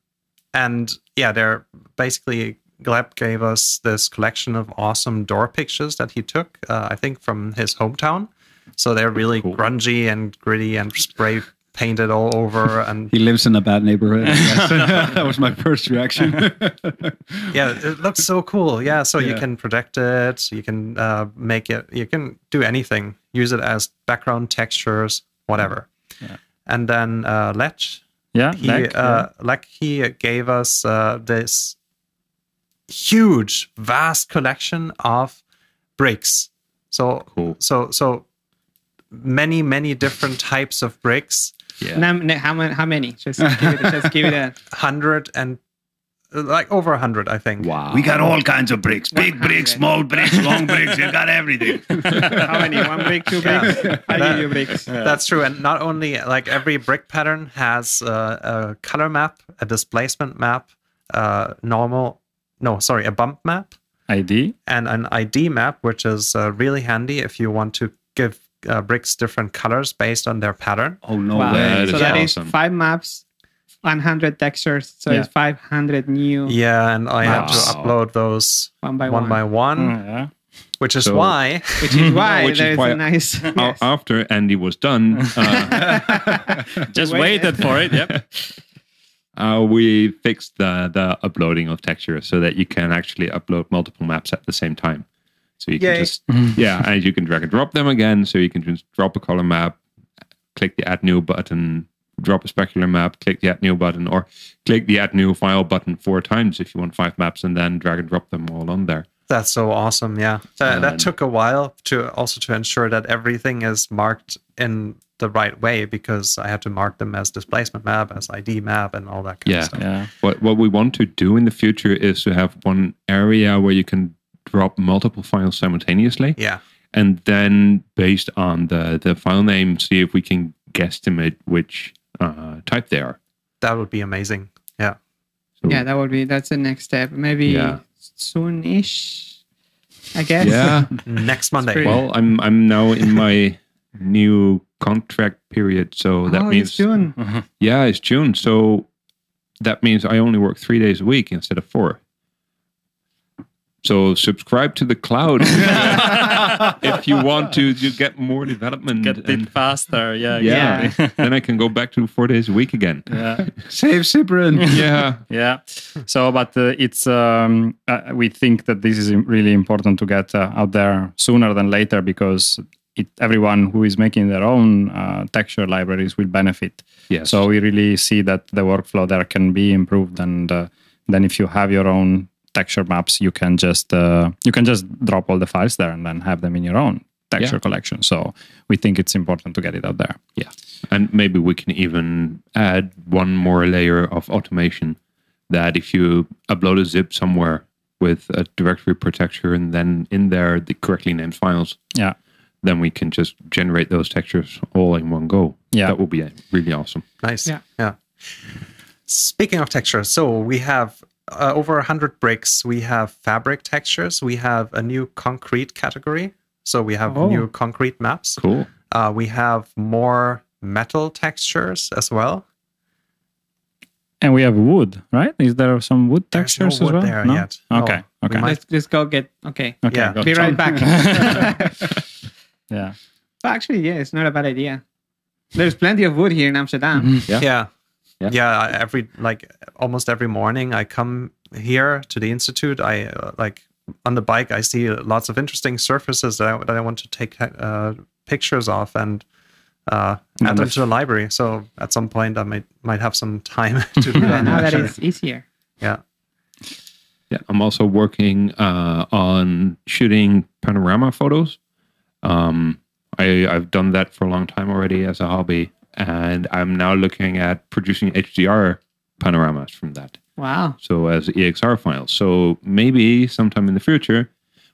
[SPEAKER 4] and yeah, they're basically Gleb gave us this collection of awesome door pictures that he took, uh, I think, from his hometown. So they're really grungy and gritty and spray painted all over. And
[SPEAKER 1] He lives in a bad neighborhood. That was my first reaction.
[SPEAKER 4] yeah, it looks so cool. Yeah, so you can project it, you can uh, make it, you can do anything, use it as background textures, whatever.
[SPEAKER 3] Yeah.
[SPEAKER 4] And then uh, Lech,
[SPEAKER 3] Yeah,
[SPEAKER 4] he
[SPEAKER 3] Lech,
[SPEAKER 4] uh, like he gave us uh, this huge vast collection of bricks so
[SPEAKER 5] Cool.
[SPEAKER 4] so so many many different types of bricks
[SPEAKER 5] Yeah.
[SPEAKER 2] Num- n- how, many, how many? Just give it, just give it a.
[SPEAKER 4] 100 and like over a 100 i think
[SPEAKER 5] Wow.
[SPEAKER 1] we got all kinds of bricks. Big bricks, small bricks, long bricks. You got everything.
[SPEAKER 2] How many? One brick, two
[SPEAKER 4] Yeah.
[SPEAKER 2] bricks? I give you bricks.
[SPEAKER 4] that's true and not only like every brick pattern has uh, a color map a displacement map uh, normal no sorry a bump map
[SPEAKER 3] ID.
[SPEAKER 4] and an ID map, which is uh, really handy if you want to give uh, bricks different colors based on their pattern.
[SPEAKER 1] Oh no
[SPEAKER 2] Wow.
[SPEAKER 1] way!
[SPEAKER 5] That
[SPEAKER 2] so
[SPEAKER 5] is
[SPEAKER 2] that is
[SPEAKER 5] awesome.
[SPEAKER 2] five maps, 100 textures. So
[SPEAKER 3] Yeah.
[SPEAKER 2] it's 500 new
[SPEAKER 4] Yeah, and I had to upload those
[SPEAKER 2] one by
[SPEAKER 4] one,
[SPEAKER 2] one.
[SPEAKER 4] by one,
[SPEAKER 3] Mm, yeah.
[SPEAKER 4] which is
[SPEAKER 5] So-
[SPEAKER 4] why
[SPEAKER 2] which is why
[SPEAKER 5] Which is why-
[SPEAKER 2] a nice. Yes.
[SPEAKER 5] After Andy was done, uh,
[SPEAKER 3] Just
[SPEAKER 2] Wait.
[SPEAKER 3] waited for it. Yep.
[SPEAKER 5] uh, we fixed the, the uploading of textures so that you can actually upload multiple maps at the same time. So you can just yeah, and you can drag and drop them again. So you can just drop a color map, click the add new button, drop a specular map, click the add new button, or click the add new file button four times if you want five maps, and then drag and drop them all on there.
[SPEAKER 4] That's so awesome. Yeah. That, that
[SPEAKER 5] um,
[SPEAKER 4] took a while to also to ensure that everything is marked in the right way because I had to mark them as displacement map, as ID map, and all that kind
[SPEAKER 5] Yeah.
[SPEAKER 4] of stuff.
[SPEAKER 3] Yeah.
[SPEAKER 5] What what we want to do in the future is to have one area where you can drop multiple files simultaneously,
[SPEAKER 4] Yeah.
[SPEAKER 5] and then based on the the file name, see if we can guesstimate which uh, type they are.
[SPEAKER 4] That would be amazing. Yeah.
[SPEAKER 5] So,
[SPEAKER 2] Yeah, that would be that's the next step. Maybe
[SPEAKER 5] Yeah.
[SPEAKER 2] soon-ish, I guess.
[SPEAKER 5] yeah.
[SPEAKER 4] Next Monday.
[SPEAKER 2] pretty-
[SPEAKER 5] Well, I'm I'm now in my new contract period, so that
[SPEAKER 2] oh,
[SPEAKER 5] means
[SPEAKER 2] it's June.
[SPEAKER 5] yeah, it's June. So that means I only work three days a week instead of four. So subscribe to the cloud if you want to, to get more development.
[SPEAKER 3] Get it faster. Yeah.
[SPEAKER 5] yeah,
[SPEAKER 3] exactly.
[SPEAKER 5] then I can go back to four days a week again.
[SPEAKER 3] yeah.
[SPEAKER 1] Save Sybren.
[SPEAKER 5] Yeah,
[SPEAKER 3] yeah so but uh, it's um, uh, we think that this is really important to get uh, out there sooner than later because it, everyone who is making their own uh, texture libraries will benefit
[SPEAKER 5] yes.
[SPEAKER 3] so we really see that the workflow there can be improved and uh, then if you have your own texture maps you can just uh, you can just drop all the files there and then have them in your own texture
[SPEAKER 5] Yeah.
[SPEAKER 3] collection so we think it's important to get it out there
[SPEAKER 5] Yeah. And maybe we can even add one more layer of automation that if you upload a zip somewhere with a directory protector and then in there the correctly named files,
[SPEAKER 3] yeah
[SPEAKER 5] then we can just generate those textures all in one go.
[SPEAKER 3] Yeah.
[SPEAKER 5] That would be really awesome.
[SPEAKER 4] Nice.
[SPEAKER 2] Yeah.
[SPEAKER 4] Yeah. Speaking of texture, so we have uh, over 100 bricks. We have fabric textures. We have a new concrete category. So we have
[SPEAKER 2] Oh.
[SPEAKER 4] new concrete maps.
[SPEAKER 5] Cool.
[SPEAKER 4] Uh, we have more metal textures as well.
[SPEAKER 3] and we have wood right is there some wood
[SPEAKER 4] There's no
[SPEAKER 3] textures
[SPEAKER 4] wood
[SPEAKER 3] as well
[SPEAKER 4] there
[SPEAKER 3] no?
[SPEAKER 4] yet.
[SPEAKER 3] Okay
[SPEAKER 4] We
[SPEAKER 3] okay
[SPEAKER 4] might-
[SPEAKER 2] Let's just go get okay.
[SPEAKER 3] okay
[SPEAKER 4] Yeah.
[SPEAKER 2] Be right back.
[SPEAKER 3] yeah
[SPEAKER 2] Well, actually, yeah, it's not a bad idea. There's plenty of wood here in Amsterdam.
[SPEAKER 5] Yeah.
[SPEAKER 4] Yeah.
[SPEAKER 5] Yeah.
[SPEAKER 4] Yeah. Every like almost every morning I come here to the institute. I uh, like on the bike. I see lots of interesting surfaces that I, that I want to take uh, pictures of and uh,
[SPEAKER 3] And
[SPEAKER 4] add them to the library. So at some point I might might have some time to do
[SPEAKER 2] Yeah,
[SPEAKER 4] that.
[SPEAKER 2] now that
[SPEAKER 4] actually.
[SPEAKER 2] it's easier.
[SPEAKER 4] yeah.
[SPEAKER 5] Yeah, I'm also working uh, on shooting panorama photos. Um, I, I've done that for a long time already as a hobby, and I'm now looking at producing HDR panoramas from that.
[SPEAKER 2] Wow.
[SPEAKER 5] So as EXR files. So maybe sometime in the future,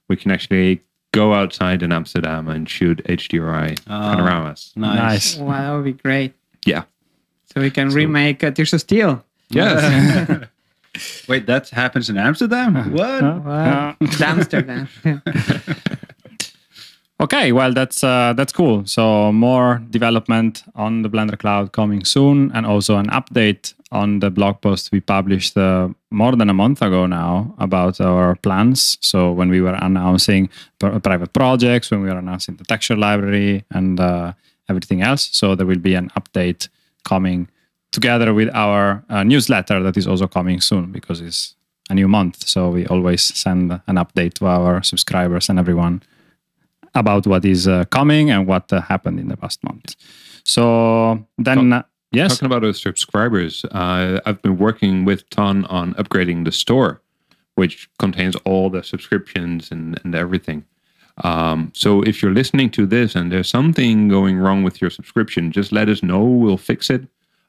[SPEAKER 5] we can actually go outside in Amsterdam and shoot HDRI
[SPEAKER 1] Ah,
[SPEAKER 5] panoramas.
[SPEAKER 3] nice
[SPEAKER 2] Wow, that would be great.
[SPEAKER 5] Yeah.
[SPEAKER 2] So we can remake uh, Tears of Steel.
[SPEAKER 5] Yes.
[SPEAKER 1] Wait, that happens in Amsterdam? What?
[SPEAKER 2] Wow. Amsterdam.
[SPEAKER 3] Okay, well that's uh, that's cool. So more development on the Blender Cloud coming soon, and also an update on the blog post we published uh, more than a month ago now about our plans. So when we were announcing pr- private projects, when we were announcing the texture library and uh, everything else, so there will be an update coming together with our uh, newsletter that is also coming soon because it's a new month. So we always send an update to our subscribers and everyone about what is uh, coming and what uh, happened in the past month. So then, uh, yes,
[SPEAKER 5] Talking about our subscribers, uh, I've been working with Ton on upgrading the store, which contains all the subscriptions and, and everything. Um, so if you're listening to this and there's something going wrong with your subscription, just let us know. We'll fix it.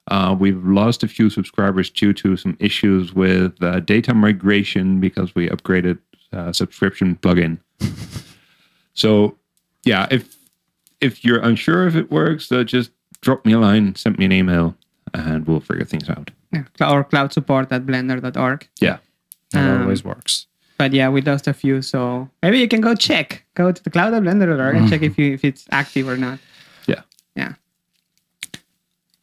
[SPEAKER 5] Uh, we've lost a few subscribers due to some issues with uh, data migration because we upgraded uh, subscription plugin. so, yeah, if if you're unsure if it works, uh, just drop me a line, send me an email, and we'll figure things out.
[SPEAKER 2] Yeah. Or cloud support at blender.org.
[SPEAKER 5] Yeah.
[SPEAKER 3] that
[SPEAKER 2] Um,
[SPEAKER 3] always works.
[SPEAKER 2] But yeah, we lost a few, so maybe you can go check. Go to the cloud at blender.org and check if you if it's active or not.
[SPEAKER 5] Yeah.
[SPEAKER 2] Yeah.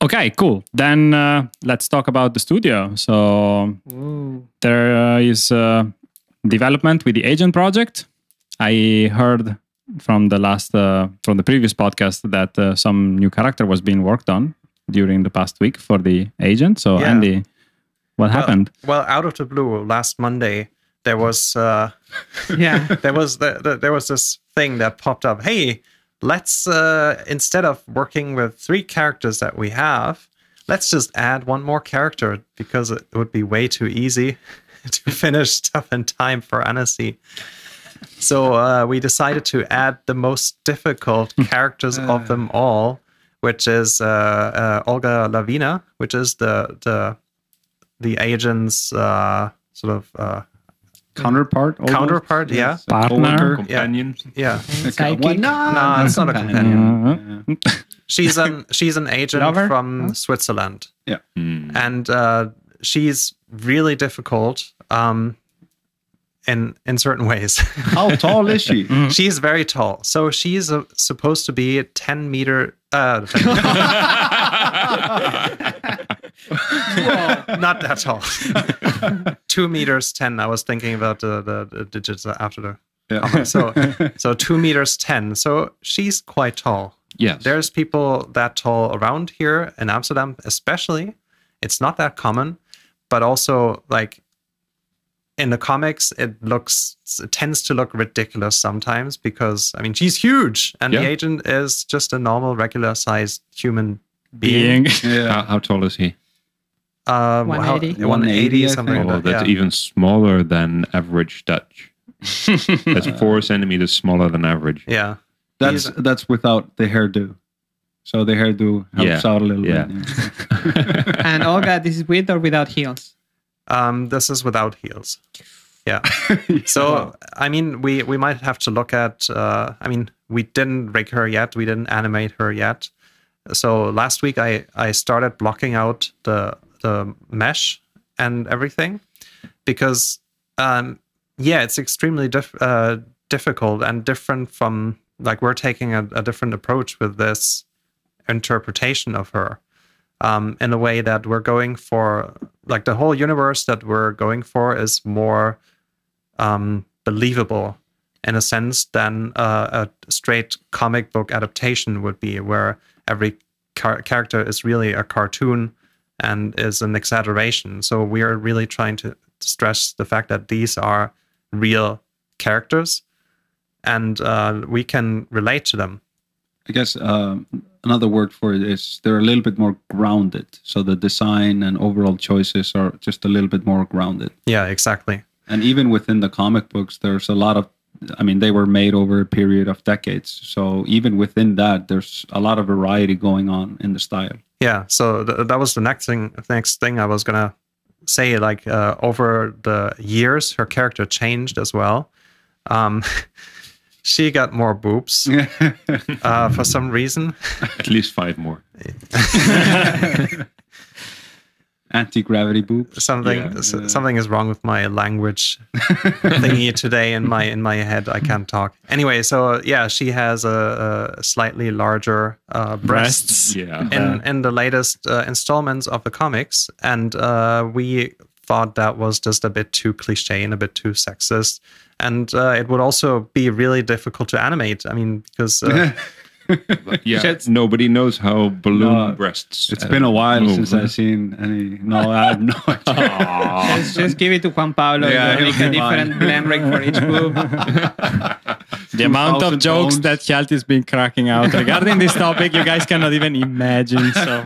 [SPEAKER 3] Okay, cool. Then uh, let's talk about the studio. So
[SPEAKER 2] Ooh.
[SPEAKER 3] there uh, is uh, development with the agent project. I heard from the last uh, from the previous podcast that uh, some new character was being worked on during the past week for the agent. So
[SPEAKER 4] Yeah.
[SPEAKER 3] Andy, what happened?
[SPEAKER 4] Well, out of the blue, last Monday there was uh,
[SPEAKER 2] Yeah.
[SPEAKER 4] there was the, the, there was this thing that popped up. Hey, let's uh, instead of working with three characters that we have, let's just add one more character because it would be way too easy to finish stuff in time for Annecy. So uh, we decided to add the most difficult characters of them all, which is uh, uh, Olga Lawina, which is the the the agent's uh, sort of uh,
[SPEAKER 1] Counterpart. almost?
[SPEAKER 4] Counterpart, yeah.
[SPEAKER 1] Yes, a
[SPEAKER 3] Partner.
[SPEAKER 5] Companion.
[SPEAKER 4] yeah.
[SPEAKER 1] Okay, well, no,
[SPEAKER 4] No, it's not a companion.
[SPEAKER 3] Uh,
[SPEAKER 4] She's an she's an agent
[SPEAKER 2] Lover?
[SPEAKER 4] from
[SPEAKER 2] Huh?
[SPEAKER 4] Switzerland,
[SPEAKER 5] Hmm.
[SPEAKER 4] and uh, she's really difficult um, in in certain ways.
[SPEAKER 1] How tall is she?
[SPEAKER 4] she's very tall, so she's uh, supposed to be ten meter. Uh, 10 not that tall. two meters ten. I was thinking about the, the, the digits after the.
[SPEAKER 1] Yeah.
[SPEAKER 4] So so two meters ten. So she's quite tall.
[SPEAKER 5] Yes.
[SPEAKER 4] There's people that tall around here in Amsterdam, especially. It's not that common, but also like in the comics, it looks it tends to look ridiculous sometimes because I mean she's huge and the agent is just a normal, regular sized human being.
[SPEAKER 3] being.
[SPEAKER 1] Yeah.
[SPEAKER 5] How, how tall is he?
[SPEAKER 4] Uh,
[SPEAKER 2] 180?
[SPEAKER 4] 180,
[SPEAKER 1] 180, I
[SPEAKER 4] something.
[SPEAKER 5] Oh,
[SPEAKER 4] like that.
[SPEAKER 5] that's
[SPEAKER 4] yeah.
[SPEAKER 5] even smaller than average Dutch. That's four centimeters smaller than average.
[SPEAKER 4] yeah.
[SPEAKER 1] That's that's without the hairdo. So the hairdo helps
[SPEAKER 5] Yeah.
[SPEAKER 1] out a little
[SPEAKER 5] Yeah.
[SPEAKER 1] bit.
[SPEAKER 2] And Olga, this is with or without heels?
[SPEAKER 4] Um, this is without heels. Yeah. So I mean, we we might have to look at. Uh, I mean, we didn't rig her yet. We didn't animate her yet. So last week I I started blocking out the the mesh and everything because um yeah it's extremely diff- uh, difficult and different from like we're taking a, a different approach with this interpretation of her um, in a way that we're going for like the whole universe that we're going for is more um, believable in a sense than a straight comic book adaptation would be where every character is really a cartoon and is an exaggeration. So we are really trying to stress the fact that these are real characters and uh, we can relate to them
[SPEAKER 1] I guess um, another word for it is they're a little bit more grounded. So the design and overall choices are just a little bit more grounded.
[SPEAKER 4] yeah exactly
[SPEAKER 1] And even within the comic books, there's a lot of, I mean, they were made over a period of decades. So even within that, there's a lot of variety going on in the style.
[SPEAKER 4] yeah so th- that was the next thing next thing i was gonna say like uh, over the years her character changed as well um she got more boobs uh, for some reason
[SPEAKER 5] At least five more.
[SPEAKER 1] Anti gravity boobs.
[SPEAKER 4] something
[SPEAKER 5] Yeah,
[SPEAKER 4] something is wrong with my language thingy today in my in my head i can't talk anyway so uh, yeah she has a, a slightly larger uh, breasts
[SPEAKER 3] Breasts.
[SPEAKER 5] Yeah.
[SPEAKER 4] in in the latest uh, installments of the comics, and uh, we thought that was just a bit too cliche and a bit too sexist, and uh, it would also be really difficult to animate. I mean, because uh,
[SPEAKER 5] yeah.
[SPEAKER 2] Should-
[SPEAKER 5] Nobody knows how balloon
[SPEAKER 1] No,
[SPEAKER 5] breasts.
[SPEAKER 1] It's been a while
[SPEAKER 5] move.
[SPEAKER 1] since I've seen any. No, I have no idea.
[SPEAKER 2] Just, just give it to Juan Pablo.
[SPEAKER 1] Yeah,
[SPEAKER 2] Yeah, make
[SPEAKER 1] he'll
[SPEAKER 2] a
[SPEAKER 1] be
[SPEAKER 2] different blend rig for each boob.
[SPEAKER 3] The amount of
[SPEAKER 1] 2,000
[SPEAKER 3] jokes
[SPEAKER 1] pounds.
[SPEAKER 3] that Hjalti's been cracking out regarding this topic, you guys cannot even imagine. So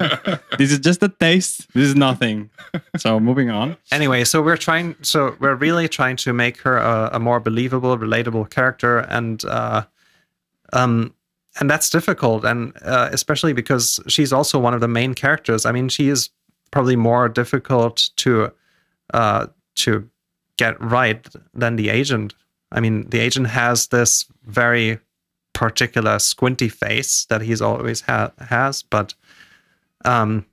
[SPEAKER 3] this is just a taste. This is nothing. So moving on.
[SPEAKER 4] anyway, so we're trying. So we're really trying to make her a, a more believable, relatable character, and uh, um, and that's difficult, and uh, especially because she's also one of the main characters. I mean, she is probably more difficult to uh, to get right than the agent. I mean, the agent has this very particular squinty face that he's always ha- has, but um,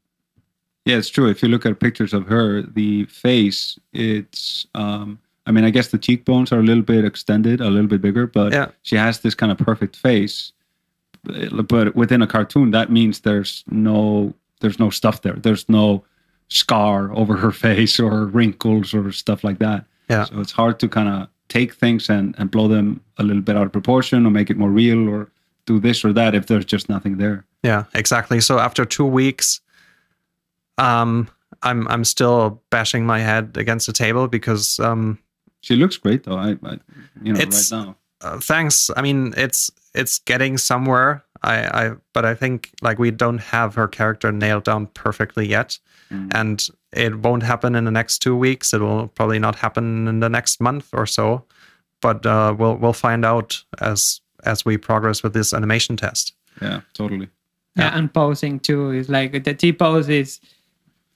[SPEAKER 1] Yeah, it's true. If you look at pictures of her, the face, it's, um, I mean, I guess the cheekbones are a little bit extended, a little bit bigger, but
[SPEAKER 4] Yeah.
[SPEAKER 1] she has this kind of perfect face. But but within a cartoon, that means there's no there's no stuff there. There's no scar over her face or wrinkles or stuff like that.
[SPEAKER 4] Yeah.
[SPEAKER 1] So it's hard to kind of take things and, and blow them a little bit out of proportion or make it more real or do this or that if there's just nothing there.
[SPEAKER 4] Yeah, exactly. So after two weeks, um, I'm I'm still bashing my head against the table because um,
[SPEAKER 1] She looks great though. I, I you know,
[SPEAKER 4] It's-
[SPEAKER 1] right now.
[SPEAKER 4] uh, thanks. I mean, it's it's getting somewhere. I, I but I think like we don't have her character nailed down perfectly yet,
[SPEAKER 1] Mm.
[SPEAKER 4] and it won't happen in the next two weeks. It will probably not happen in the next month or so. but uh, we'll we'll find out as as we progress with this animation test.
[SPEAKER 1] Yeah, totally.
[SPEAKER 2] Yeah, and posing too is like the T pose is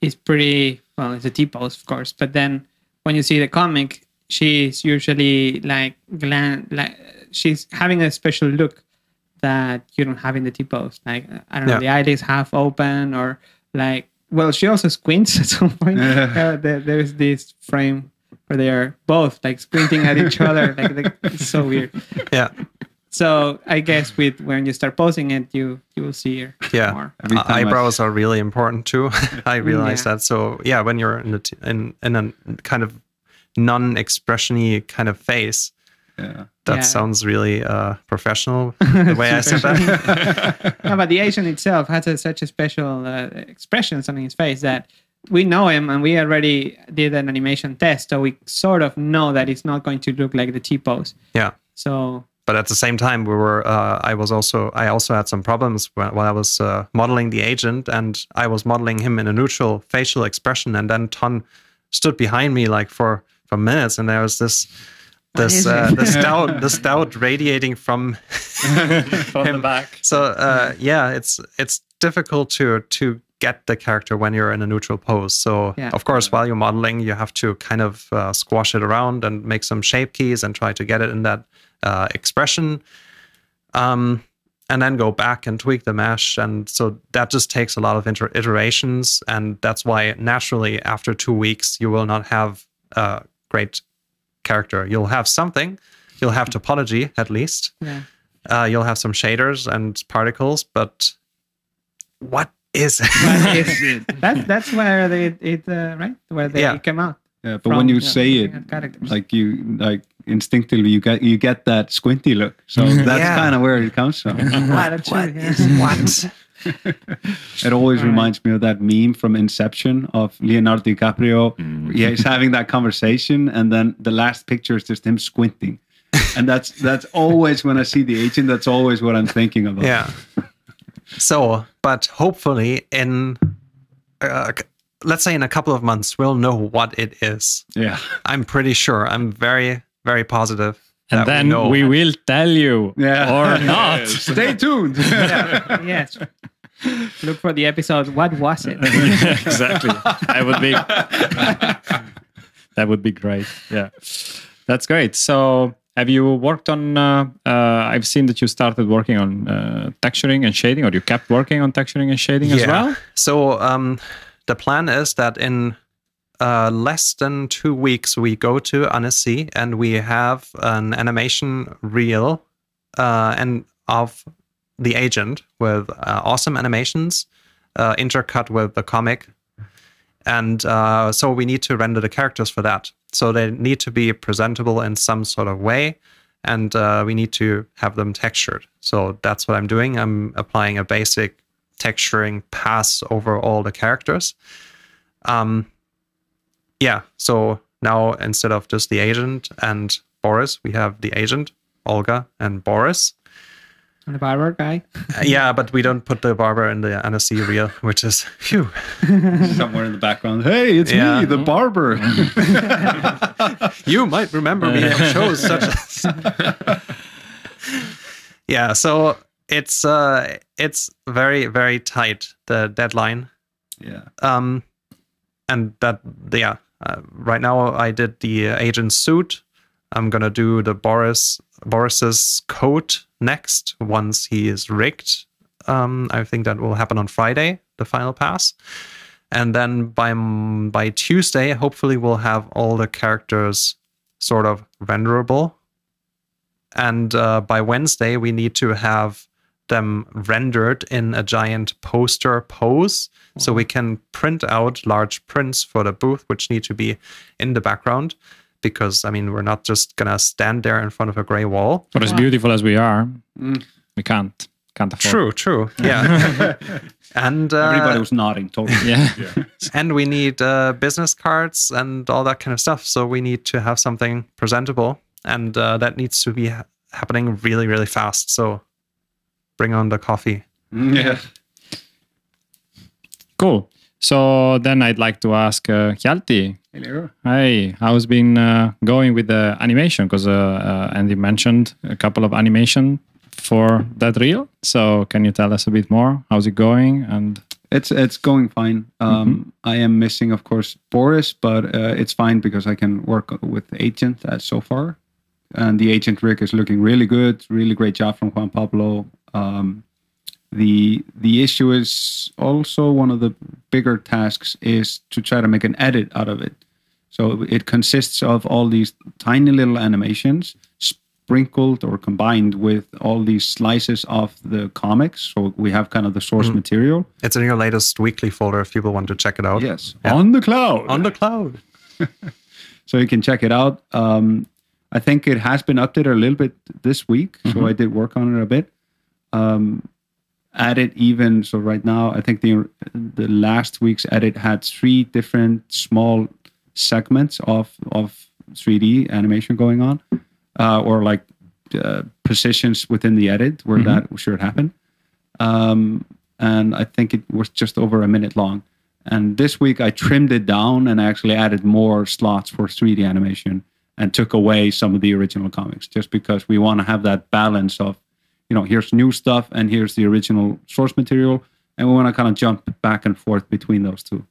[SPEAKER 2] is pretty well. It's a T pose, of course, but then when you see the comic, she's usually like glan like she's having a special look that you don't have in the T pose. Like I don't know,
[SPEAKER 4] Yeah.
[SPEAKER 2] the eyelids half open or like well, she also squints at some point. Uh, there, there's this frame where they are both like squinting at each other. Like, like it's so weird.
[SPEAKER 4] Yeah,
[SPEAKER 2] So I guess with when you start posing it, you you will see her
[SPEAKER 4] yeah.
[SPEAKER 2] more.
[SPEAKER 4] Uh,
[SPEAKER 1] time I-
[SPEAKER 4] eyebrows are really important too. I realize
[SPEAKER 2] Yeah.
[SPEAKER 4] that. So yeah, when you're in a t- in in a kind of non-expressiony kind of face,
[SPEAKER 1] Yeah.
[SPEAKER 4] that
[SPEAKER 2] Yeah.
[SPEAKER 4] sounds really uh, professional. The way I said that.
[SPEAKER 2] no, but the Asian itself has a, such a special uh, expressions on his face that we know him and we already did an animation test, so we sort of know that it's not going to look like the T pose.
[SPEAKER 4] yeah.
[SPEAKER 2] So
[SPEAKER 4] but at the same time we were uh, i was also i also had some problems when, while i was uh, modeling the agent and i was modeling him in a neutral facial expression and then Ton stood behind me like for for minutes and there was this this uh,
[SPEAKER 2] it?
[SPEAKER 4] this doubt this doubt radiating from
[SPEAKER 3] From the back.
[SPEAKER 4] so uh, yeah it's it's difficult to to get the character when you're in a neutral pose so
[SPEAKER 2] Yeah.
[SPEAKER 4] of course while you're modeling you have to kind of uh, squash it around and make some shape keys and try to get it in that uh, expression um, and then go back and tweak the mesh and so that just takes a lot of inter- iterations and that's why naturally after two weeks you will not have a great character you'll have something you'll have topology at least
[SPEAKER 2] yeah,
[SPEAKER 4] uh, you'll have some shaders and particles, but what is it?
[SPEAKER 2] But it's- that's that's where they it uh, right where they
[SPEAKER 4] Yeah.
[SPEAKER 2] came out.
[SPEAKER 1] Yeah, but
[SPEAKER 2] from,
[SPEAKER 1] when you
[SPEAKER 2] yeah,
[SPEAKER 1] say it,
[SPEAKER 2] characters.
[SPEAKER 1] like you like instinctively, you get you get that squinty look. So that's
[SPEAKER 4] Yeah.
[SPEAKER 1] kind of where it comes from.
[SPEAKER 4] What
[SPEAKER 2] true,
[SPEAKER 4] what?
[SPEAKER 1] It always
[SPEAKER 2] Right.
[SPEAKER 1] reminds me of that meme from Inception of Leonardo DiCaprio. Yeah, he's having that conversation, and then the last picture is just him squinting, and that's that's always when I see the agent. That's always what I'm thinking about.
[SPEAKER 4] Yeah. So, but hopefully, in uh, let's say in a couple of months, we'll know what it is.
[SPEAKER 1] yeah,
[SPEAKER 4] I'm pretty sure. I'm very, very positive.
[SPEAKER 3] And then
[SPEAKER 4] know.
[SPEAKER 3] we, will tell you
[SPEAKER 1] Yeah.
[SPEAKER 3] or not.
[SPEAKER 1] Stay tuned.
[SPEAKER 2] yes. Look for the episode. What was it?
[SPEAKER 3] exactly. That would be that would be great. Yeah, that's great. So, have you worked on? Uh, uh, I've seen that you started working on uh, texturing and shading, or you kept working on texturing and shading as well.
[SPEAKER 4] So um, the plan is that in uh, less than two weeks we go to Annecy and we have an animation reel uh, and of the agent with uh, awesome animations uh, intercut with the comic. And uh, so we need to render the characters for that. So they need to be presentable in some sort of way. And uh, we need to have them textured. So that's what I'm doing. I'm applying a basic texturing pass over all the characters. Um, yeah, so now instead of just the agent and Boris, we have the agent, Olga, and Boris.
[SPEAKER 2] And the barber guy.
[SPEAKER 4] Uh, yeah, but we don't put the barber in the Annecy reel, which is phew.
[SPEAKER 1] Somewhere in the background. Hey, it's
[SPEAKER 4] Yeah.
[SPEAKER 1] me, the barber.
[SPEAKER 4] You might remember me from shows such as. yeah, so it's uh it's very very tight the deadline
[SPEAKER 1] yeah.
[SPEAKER 4] um and that yeah uh, right now i did the uh, agent suit i'm gonna do the boris boris's coat next once he is rigged. Um i think that will happen on friday the final pass. And then by by tuesday hopefully we'll have all the characters sort of renderable and uh, by wednesday we need to have them rendered in a giant poster pose. So we can print out large prints for the booth which need to be in the background because i mean we're not just gonna stand there in front of a gray wall
[SPEAKER 3] But as beautiful as we are, we can't can't afford.
[SPEAKER 4] true true yeah and uh,
[SPEAKER 1] Everybody was nodding totally.
[SPEAKER 3] Yeah.
[SPEAKER 4] and we need uh, business cards and all that kind of stuff so we need to have something presentable and uh, that needs to be ha- happening really really fast so bring on the coffee
[SPEAKER 1] yeah.
[SPEAKER 3] Cool. So then I'd like to ask uh, Hjalti,
[SPEAKER 1] Hey, Leo.
[SPEAKER 3] Hey, how's been uh, going with the animation? Because uh, uh, Andy mentioned a couple of animation for that reel. So can you tell us a bit more? How's it going? And
[SPEAKER 1] It's it's going fine. Um, I am missing, of course, Boris, but uh, it's fine because I can work with Agent uh, so far, and the Agent rig is looking really good. Really great job from Juan Pablo. Um, the the issue is also one of the bigger tasks is to try to make an edit out of it. So it consists of all these tiny little animations sprinkled or combined with all these slices of the comics. So we have kind of the source material.
[SPEAKER 4] It's in your latest weekly folder if people want to check it out.
[SPEAKER 1] Yes, on the cloud.
[SPEAKER 4] On the cloud.
[SPEAKER 1] so you can check it out. Um, I think it has been updated a little bit this week, so I did work on it a bit. Um, added even so right now, I think the the last week's edit had three different small segments of of 3D animation going on, uh, or like uh, positions within the edit where that should happen. Um, and I think it was just over a minute long. And this week I trimmed it down and actually added more slots for 3D animation and took away some of the original comics just because we want to have that balance of, you know, here's new stuff and here's the original source material. And we want to kind of jump back and forth between those two.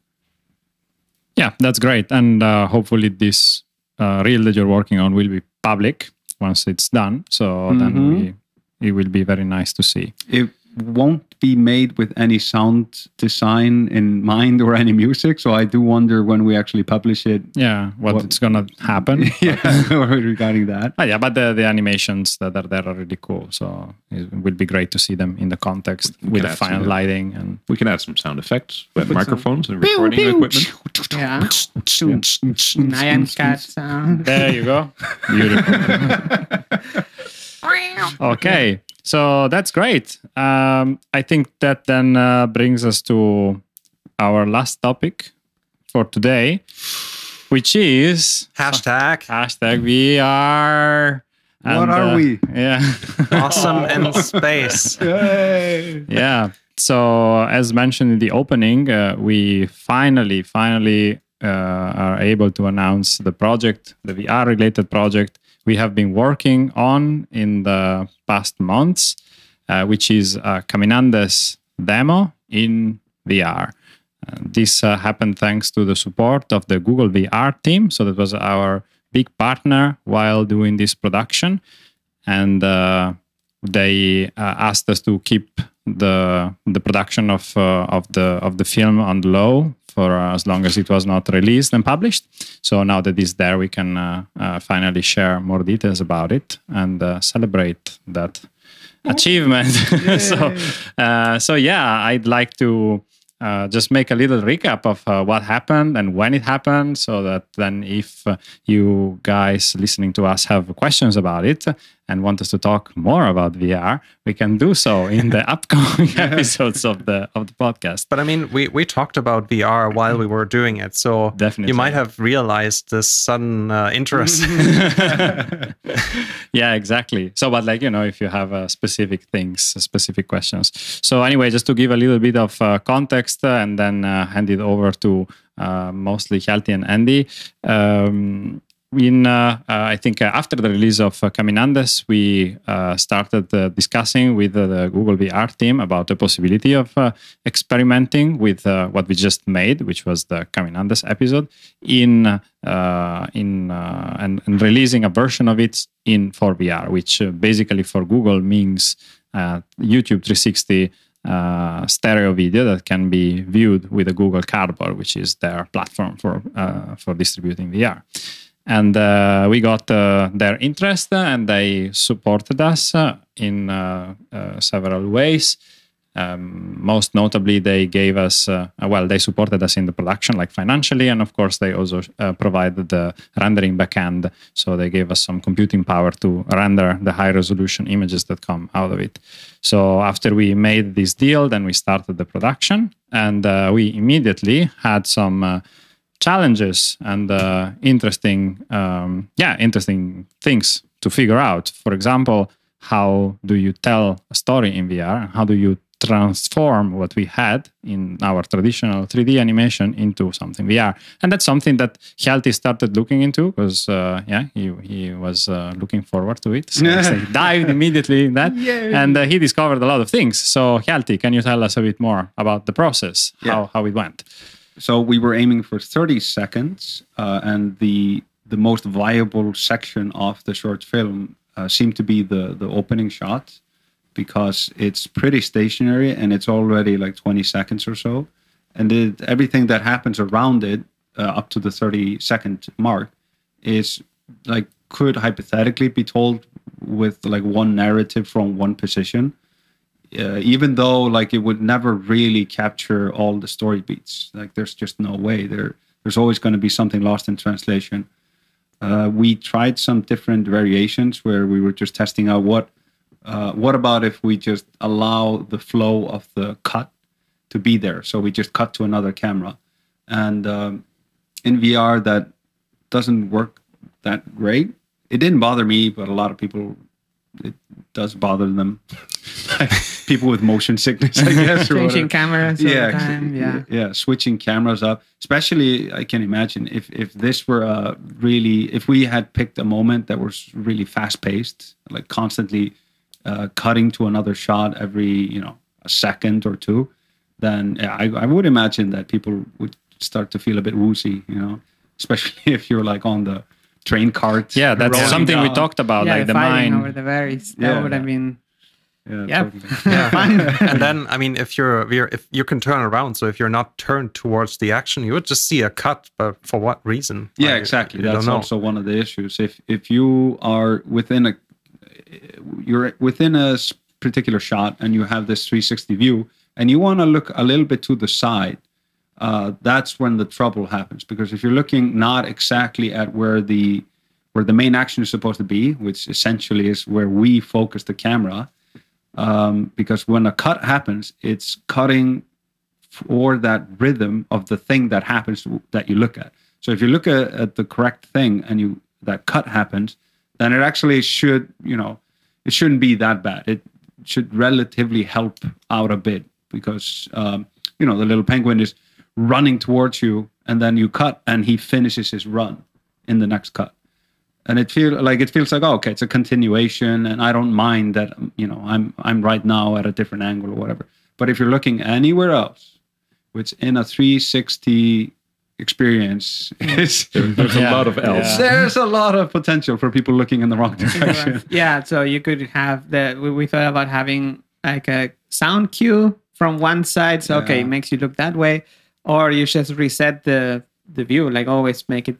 [SPEAKER 3] Yeah, that's great. And uh, hopefully this uh, reel that you're working on will be public once it's done. So then we it will be very nice to see.
[SPEAKER 1] It won't be made with any sound design in mind or any music. So I do wonder when we actually publish it.
[SPEAKER 3] Yeah, what,
[SPEAKER 1] What-
[SPEAKER 3] it's gonna happen.
[SPEAKER 1] yeah, regarding that.
[SPEAKER 3] Ah, yeah, but the, the animations that are there are really cool. So it will be great to see them in the context
[SPEAKER 5] We
[SPEAKER 3] with the
[SPEAKER 5] add some,
[SPEAKER 3] final
[SPEAKER 5] uh,
[SPEAKER 3] lighting and
[SPEAKER 5] We can add some sound effects with
[SPEAKER 1] some-
[SPEAKER 5] microphones and recording equipment.
[SPEAKER 2] Yeah. Nyan cat sound.
[SPEAKER 3] there you go. Beautiful. okay, so that's great. Um, I think that then uh, brings us to our last topic for today, which is
[SPEAKER 4] Hashtag
[SPEAKER 3] hashtag VR.
[SPEAKER 1] What are we?
[SPEAKER 3] Yeah.
[SPEAKER 4] awesome in space. Yay.
[SPEAKER 3] yeah. So, as mentioned in the opening, uh, we finally, finally uh, are able to announce the project, the VR related project we have been working on in the past months, uh, which is Caminandes demo in VR. Uh, this uh, happened thanks to the support of the Google VR team. So, that was our big partner while doing this production. And uh, they uh, asked us to keep the the production of uh, of the of the film on low for uh, as long as it was not released and published. So now that it's there, we can uh, uh, finally share more details about it and uh, celebrate that achievement. so uh, so yeah, I'd like to. Uh, just make a little recap of uh, what happened and when it happened so that then if uh, you guys listening to us have questions about it and want us to talk more about VR, we can do so in the upcoming episodes of the of the podcast.
[SPEAKER 4] But I mean, we, we talked about VR while we were doing it, so
[SPEAKER 3] Definitely.
[SPEAKER 4] you might have realized this sudden uh, interest.
[SPEAKER 3] yeah, exactly. So, but like you know, if you have uh, specific things, uh, specific questions. So, anyway, just to give a little bit of uh, context uh, and then uh, hand it over to uh, mostly Hjalti and Andy. Um, in uh, uh, I think uh, after the release of Caminandes, we started discussing with the Google VR team about the possibility of experimenting with what we just made, which was the Caminandes episode, in in and, and releasing a version of it in for VR, which basically for Google means YouTube 360 uh, stereo video that can be viewed with a Google Cardboard, which is their platform for uh, for distributing VR. And uh, we got uh, their interest, uh, and they supported us uh, in uh, several ways. Um, most notably, they gave us well, they supported us in the production, like financially, and of course, they also provided the rendering backend. So they gave us some computing power to render the high resolution images that come out of it. So after we made this deal, then we started the production, and we immediately had some. Challenges and uh, interesting um, yeah interesting things to figure out for example how do you tell a story in vr how do you transform what we had in our traditional 3D animation into something VR. And that's something that Hjalti started looking into because, uh, yeah, he, he was uh, looking forward to it. So he dived immediately in that.
[SPEAKER 1] Yay.
[SPEAKER 3] And uh, he discovered a lot of things. So, Hjalti, can you tell us a bit more about the process,
[SPEAKER 1] Yeah.
[SPEAKER 3] how, how it went?
[SPEAKER 1] So we were aiming for 30 seconds, uh, and the the most viable section of the short film uh, seemed to be the the opening shot because it's pretty stationary and it's already like 20 seconds or so, and it, everything that happens around it uh, up to the 30 second mark is like could hypothetically be told with like one narrative from one position uh, even though like it would never really capture all the story beats. Like there's just no way. There there's always going to be something lost in translation. Uh, we tried some different variations where we were just testing out what uh, what about if we just allow the flow of the cut to be there? So we just cut to another camera. And um, in vr that doesn't work that great. It didn't bother me but a lot of people it does bother them people with motion sickness i guess
[SPEAKER 2] Changing cameras all
[SPEAKER 1] yeah,
[SPEAKER 2] the time. Yeah.
[SPEAKER 1] yeah switching cameras up especially i can imagine if if this were a really if we had picked a moment that was really fast paced like constantly uh, cutting to another shot every you know a second or two then yeah, I, I would imagine that people would start to feel a bit woozy you know especially if you're like on the train cart
[SPEAKER 3] Yeah, that's
[SPEAKER 1] rolling
[SPEAKER 3] something we talked about,
[SPEAKER 2] yeah,
[SPEAKER 3] like the
[SPEAKER 2] mine
[SPEAKER 3] mind.
[SPEAKER 2] over the berries. That
[SPEAKER 1] Yeah.
[SPEAKER 2] would have been
[SPEAKER 1] yeah,
[SPEAKER 2] Yeah.
[SPEAKER 1] totally.
[SPEAKER 4] Yeah. and then I mean, if you're, you're if you can turn around, so if you're not turned towards the action, you would just see a cut. But for what reason?
[SPEAKER 1] Yeah,
[SPEAKER 4] Like,
[SPEAKER 1] exactly.
[SPEAKER 4] you don't
[SPEAKER 1] That's also one of the issues. If if you are within a you're within a particular shot and you have this 360 view and you want to look a little bit to the side, uh, that's when the trouble happens. Because if you're looking not exactly at where the where the main action is supposed to be, which essentially is where we focus the camera, um, because when a cut happens, it's cutting for that rhythm of the thing that happens that you look at. So if you look at, at the correct thing and you that cut happens, then it actually should, you know, it shouldn't be that bad. It should relatively help out a bit because um, you know the little penguin is running towards you, and then you cut, and he finishes his run in the next cut. And it feel like it feels like oh, okay it's a continuation and i don't mind that you know i'm i'm right now at a different angle or whatever. But if you're looking anywhere else which in a 360 experience mm. is
[SPEAKER 5] There's
[SPEAKER 3] Yeah,
[SPEAKER 5] a lot of else.
[SPEAKER 3] yeah.
[SPEAKER 1] there's a lot of potential for people looking in the wrong direction.
[SPEAKER 2] Yeah, so you could have the we, we thought about having like a sound cue from one side, so okay, it makes you look that way, or you just reset the the view, like always make it.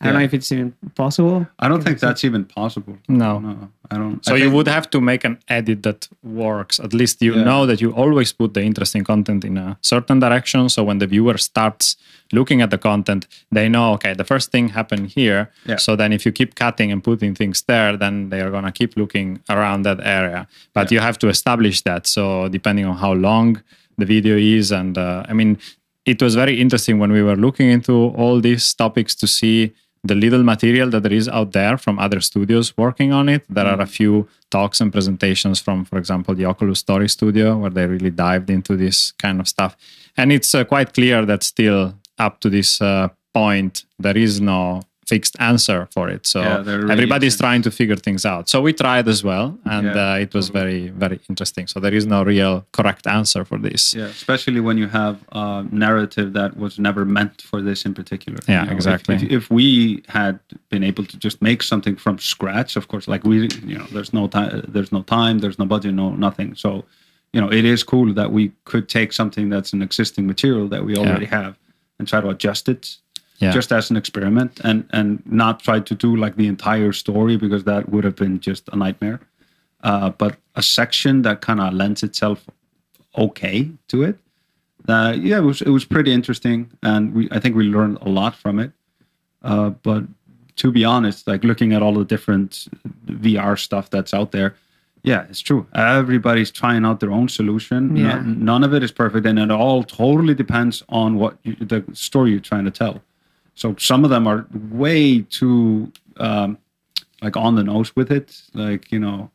[SPEAKER 2] I don't
[SPEAKER 1] Yeah.
[SPEAKER 2] know if it's even possible.
[SPEAKER 1] i don't think that's even possible
[SPEAKER 3] No.
[SPEAKER 1] no i don't
[SPEAKER 3] So
[SPEAKER 1] I
[SPEAKER 3] you would have to make an edit that works. At least you
[SPEAKER 1] Yeah.
[SPEAKER 3] know that you always put the interesting content in a certain direction. So when the viewer starts looking at the content, they know, okay, the first thing happened here.
[SPEAKER 1] Yeah.
[SPEAKER 3] So then if you keep cutting and putting things there, then they are going to keep looking around that area. But you have to establish that. So depending on how long the video is, and uh, I mean, it was very interesting when we were looking into all these topics to see the little material that there is out there from other studios working on it. There are a few talks and presentations from, for example, the Oculus Story Studio, where they really dived into this kind of stuff. And it's uh, quite clear that still up to this uh, point, there is no fixed answer for it. So
[SPEAKER 1] Yeah, really
[SPEAKER 3] everybody's trying to figure things out. So we tried as well, and
[SPEAKER 1] Yeah,
[SPEAKER 3] uh, it was very, very interesting. So there is no real correct answer for this.
[SPEAKER 1] Yeah, especially when you have a narrative that was never meant for this in particular.
[SPEAKER 3] Yeah,
[SPEAKER 1] You know,
[SPEAKER 3] exactly.
[SPEAKER 1] If, if we had been able to just make something from scratch, of course, like we, you know, there's no time, there's no time, there's no budget, no nothing. So, you know, it is cool that we could take something that's an existing material that we already have and try to adjust it.
[SPEAKER 3] Yeah.
[SPEAKER 1] Just as an experiment, and and not try to do like the entire story because that would have been just a nightmare. Uh, but a section that kind of lends itself okay to it. Uh, yeah, it was it was pretty interesting, and we I think we learned a lot from it. Uh, but to be honest, like looking at all the different VR stuff that's out there, yeah, it's true. Everybody's trying out their own solution.
[SPEAKER 2] Yeah.
[SPEAKER 1] None, none of it is perfect, and it all totally depends on what you, the story you're trying to tell. So some of them are way too um, like on the nose with it. Like you know,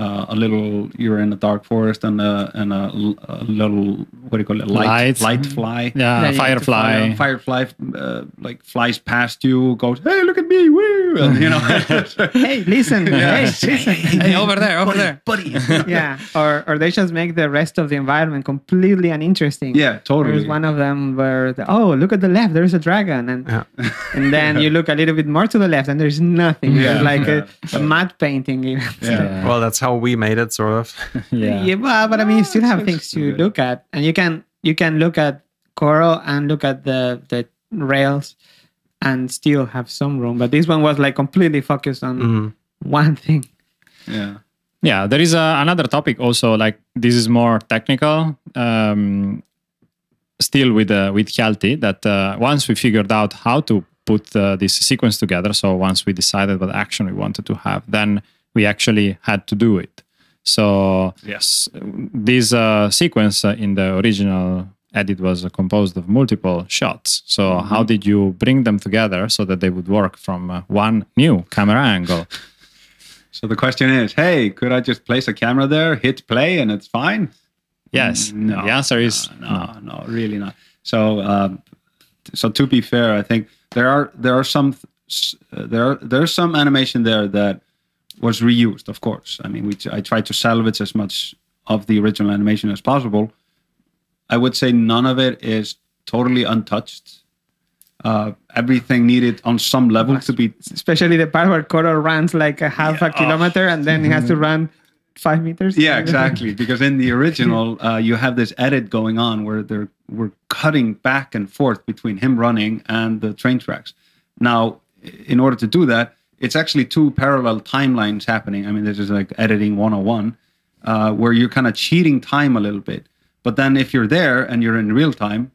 [SPEAKER 1] uh, a little you're in a dark forest and a and a, l- a little what do you call it light
[SPEAKER 3] Light.
[SPEAKER 1] light fly
[SPEAKER 3] Yeah,
[SPEAKER 2] Yeah,
[SPEAKER 3] Firefly.
[SPEAKER 2] need to
[SPEAKER 1] firefly uh, like flies past you goes hey look at me woo and you know
[SPEAKER 2] Hey, listen. Hey, listen.
[SPEAKER 3] Hey, over there, over there.
[SPEAKER 1] buddy
[SPEAKER 2] yeah, or or they just make the rest of the environment completely uninteresting.
[SPEAKER 1] yeah totally
[SPEAKER 2] There's one of them where the, oh look at the left there's a dragon and
[SPEAKER 4] Yeah.
[SPEAKER 2] and then you look a little bit more to the left and there's nothing.
[SPEAKER 1] Yeah,
[SPEAKER 2] There's like
[SPEAKER 1] yeah.
[SPEAKER 2] a, a matte painting. even.
[SPEAKER 1] yeah.
[SPEAKER 4] Well, that's how we made it, sort of.
[SPEAKER 3] Yeah.
[SPEAKER 2] Yeah, well, but I mean, you still have things to
[SPEAKER 1] good.
[SPEAKER 2] look at, and you can you can look at Koro and look at the the rails, and still have some room. But this one was like completely focused on
[SPEAKER 4] Mm.
[SPEAKER 2] one thing.
[SPEAKER 1] yeah
[SPEAKER 3] Yeah, there is a, another topic also. Like this is more technical. Um, still with uh, with Hjalti, that uh, once we figured out how to put uh, this sequence together, so once we decided what action we wanted to have, then we actually had to do it. So
[SPEAKER 1] Yes.
[SPEAKER 3] this uh, sequence uh, in the original edit was uh, composed of multiple shots. So how did you bring them together so that they would work from uh, one new camera angle?
[SPEAKER 1] so the question is hey could i just place a camera there hit play and it's fine
[SPEAKER 3] Yes,
[SPEAKER 1] No,
[SPEAKER 3] the answer is
[SPEAKER 1] no, no, no, really not. So, um, so to be fair, I think there are there are some uh, there are, there's some animation there that was reused. Of course, I mean, we I tried to salvage as much of the original animation as possible. I would say none of it is totally untouched. Uh, everything needed on some level to be
[SPEAKER 2] Especially the part where Koro runs like a half a kilometer and then he has to run five meters.
[SPEAKER 1] Yeah, exactly. Because in the original, uh, you have this edit going on where they're we're cutting back and forth between him running and the train tracks. Now, in order to do that, it's actually two parallel timelines happening. I mean, this is like editing 101, uh, where you're kind of cheating time a little bit. But then if you're there and you're in real time,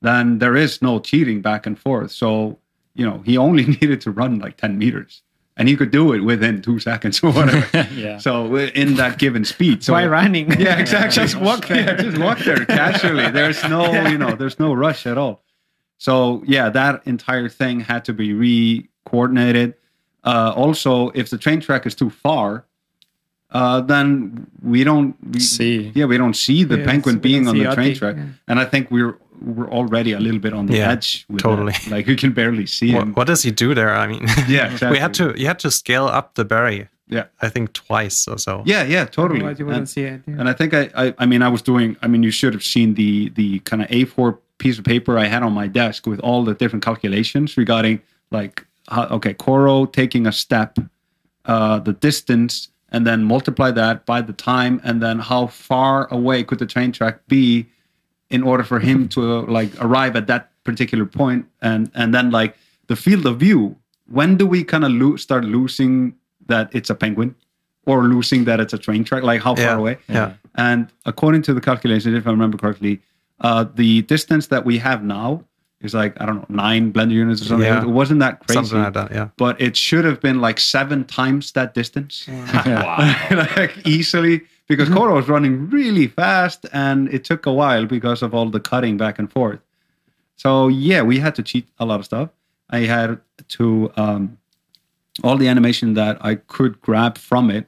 [SPEAKER 1] then there is no cheating back and forth. So, you know, he only needed to run like 10 meters. And he could do it within two seconds or whatever.
[SPEAKER 3] Yeah.
[SPEAKER 1] So in that given speed. So
[SPEAKER 2] Why running?
[SPEAKER 1] yeah, exactly.
[SPEAKER 2] Just walk there.
[SPEAKER 1] Yeah, just walk there casually. There's no, you know, there's no rush at all. So yeah, that entire thing had to be re-coordinated. Uh, also, if the train track is too far, uh, then we don't we,
[SPEAKER 3] See.
[SPEAKER 1] Yeah, we don't see the
[SPEAKER 2] Yes,
[SPEAKER 1] penguin being on the train
[SPEAKER 2] Oti,
[SPEAKER 1] track,
[SPEAKER 2] yeah.
[SPEAKER 1] and I think we're we're already a little bit on the
[SPEAKER 4] Yeah,
[SPEAKER 1] edge. With
[SPEAKER 4] totally.
[SPEAKER 1] that. Like you can barely see
[SPEAKER 4] What,
[SPEAKER 1] him.
[SPEAKER 4] what does he do there? I mean,
[SPEAKER 1] Yeah, exactly.
[SPEAKER 4] we had to you had to scale up the berry.
[SPEAKER 1] Yeah.
[SPEAKER 4] I think twice or so.
[SPEAKER 1] Yeah, yeah, totally.
[SPEAKER 2] Otherwise you wouldn't
[SPEAKER 1] And-
[SPEAKER 2] see it. yeah.
[SPEAKER 1] And I think I, I, I mean, I was doing. I mean, you should have seen the the kind of A4 piece of paper I had on my desk with all the different calculations regarding like, how, okay, Koro taking a step, uh, the distance, and then multiply that by the time, and then how far away could the train track be in order for him to uh, like arrive at that particular point, and and then like the field of view. When do we kind of lo- start losing that it's a penguin? Or losing that it's a train track, like how far
[SPEAKER 4] Yeah,
[SPEAKER 1] away?
[SPEAKER 4] yeah.
[SPEAKER 1] And according to the calculations, if I remember correctly, uh, the distance that we have now is like I don't know nine blender units or something.
[SPEAKER 4] Yeah.
[SPEAKER 1] It wasn't that crazy,
[SPEAKER 4] Something like that, yeah.
[SPEAKER 1] but it should have been like seven times that distance, like easily, because Koro was running really fast, and it took a while because of all the cutting back and forth. So yeah, we had to cheat a lot of stuff. I had to um, all the animation that I could grab from it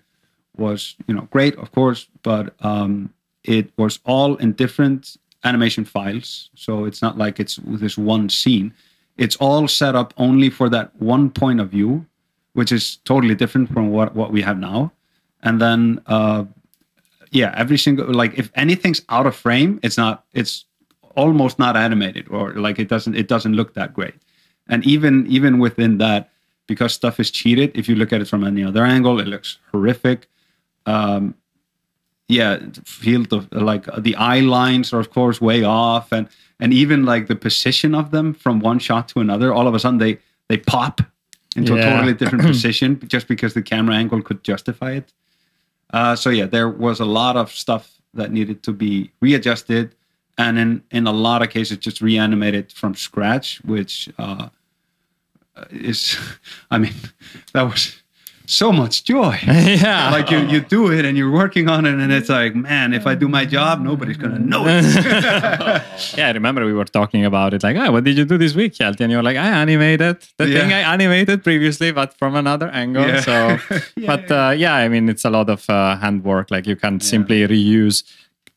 [SPEAKER 1] was you know great, of course, but um, it was all in different animation files. So it's not like it's this one scene. It's all set up only for that one point of view, which is totally different from what what we have now. And then uh, yeah, every single like if anything's out of frame, it's not it's almost not animated or like it doesn't it doesn't look that great. And even even within that, because stuff is cheated, if you look at it from any other angle, it looks horrific. Um, yeah, field of like the eye lines are of course way off, and and even like the position of them from one shot to another, all of a sudden they they pop into a totally different position just because the camera angle could justify it. Uh, so yeah, there was a lot of stuff that needed to be readjusted, and in in a lot of cases just reanimated from scratch, which uh, is, I mean, that was so much joy.
[SPEAKER 3] yeah.
[SPEAKER 1] like you, you do it and you're working on it, and it's like, man, if I do my job, nobody's gonna know it.
[SPEAKER 3] yeah, I remember we were talking about it. Like, oh, what did you do this week, Hjalti? And you're like, I animated the thing I animated previously, but from another angle.
[SPEAKER 1] Yeah.
[SPEAKER 3] So, but Uh, yeah, I mean, it's a lot of uh, handwork. Like, you can simply reuse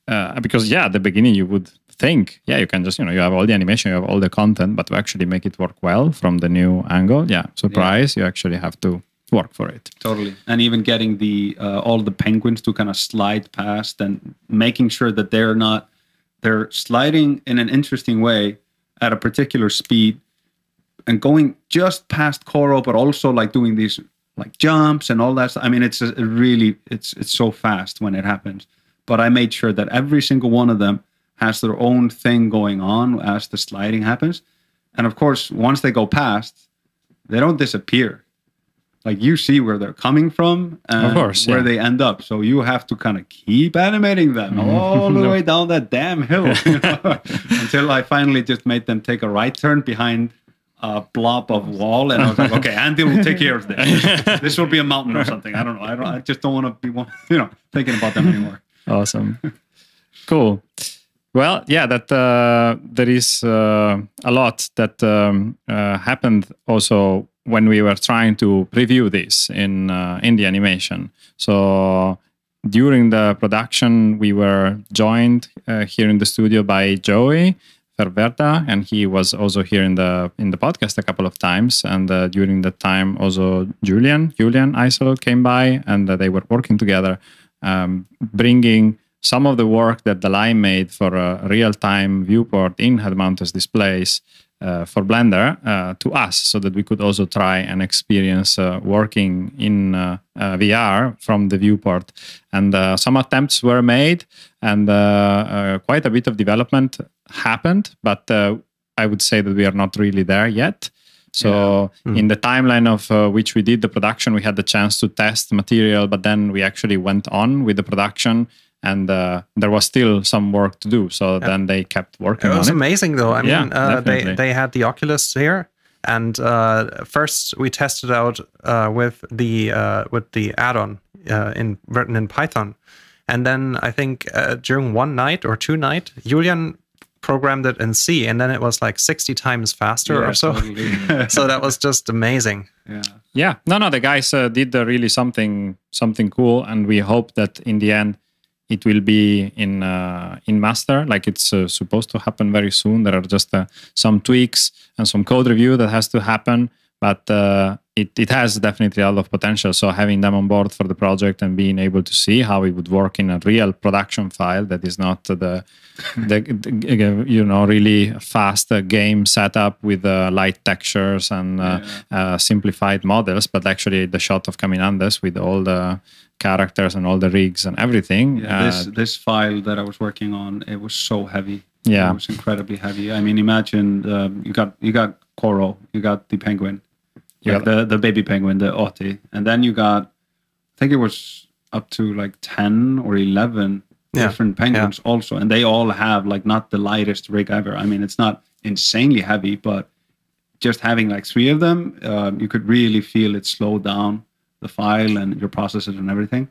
[SPEAKER 3] uh, because yeah, at the beginning you would think, yeah, you can just you know you have all the animation, you have all the content, but to actually make it work well from the new angle, yeah, surprise, you actually have to work for it.
[SPEAKER 1] Totally, and even getting the uh, all the penguins to kind of slide past and making sure that they're not they're sliding in an interesting way at a particular speed and going just past Koro, but also like doing these like jumps and all that. Stuff. I mean, it's really it's it's so fast when it happens. But I made sure that every single one of them has their own thing going on as the sliding happens, and of course, once they go past, they don't disappear like you see where they're coming from and
[SPEAKER 3] Of course,
[SPEAKER 1] where
[SPEAKER 3] yeah.
[SPEAKER 1] they end up. So you have to kind of keep animating them all the way down that damn hill you know, until i finally just made them take a right turn behind a blob of wall and i was like okay andy will take care of this. This will be a mountain or something. I don't know. I, don't, I just don't want to be one you know thinking about them anymore.
[SPEAKER 3] Awesome. cool. Well, yeah, that uh, there is uh, a lot that um, uh, happened also when we were trying to preview this in uh, in the animation. So during the production, we were joined uh, here in the studio by Joey Ferwerda, and he was also here in the in the podcast a couple of times. And uh, during that time, also Julian Julian Eisel came by, and uh, they were working together, um, bringing some of the work that Dalai made for a real-time viewport in head-mounted displays uh, for Blender uh, to us, so that we could also try and experience uh, working in uh, uh, VR from the viewport. And uh, some attempts were made, and quite a bit of development happened. But uh, I would say that we are not really there yet. So in the timeline of uh, which we did the production, we had the chance to test material, but then we actually went on with the production, and uh, there was still some work to do. So then they kept working
[SPEAKER 4] It
[SPEAKER 3] on
[SPEAKER 4] was
[SPEAKER 3] it.
[SPEAKER 4] amazing, though. I
[SPEAKER 3] Yeah,
[SPEAKER 4] mean, uh, they they had the Oculus here, and uh, first we tested out uh, with the uh, with the add-on uh, in written in Python, and then I think uh, during one night or two night, Julian programmed it in C, and then it was like sixty times faster or so.
[SPEAKER 1] totally.
[SPEAKER 4] so that was just amazing.
[SPEAKER 1] yeah
[SPEAKER 3] yeah no no the guys uh, did uh, really something something cool and we hope that in the end it will be in uh, in master. Like it's uh, supposed to happen very soon. There are just uh, some tweaks and some code review that has to happen but uh, it, it has definitely a lot of potential so having them on board for the project and being able to see how it would work in a real production file that is not the, the, the you know really fast uh, game setup with uh, light textures and uh, uh, simplified models but actually the shot of Caminandes with all the characters and all the rigs and everything
[SPEAKER 1] Yeah, this
[SPEAKER 3] uh,
[SPEAKER 1] this file that I was working on, it was so heavy.
[SPEAKER 3] Yeah.
[SPEAKER 1] it was incredibly heavy. I mean, imagine um, you got you got Koro, you got the penguin, you
[SPEAKER 3] Yeah.
[SPEAKER 1] the the baby penguin, the Oti, and then you got, I think it was up to like ten or eleven
[SPEAKER 4] Yeah,
[SPEAKER 1] different penguins also, and they all have like not the lightest rig ever. I mean, it's not insanely heavy, but just having like three of them, um, you could really feel it slow down the file and your processes and everything.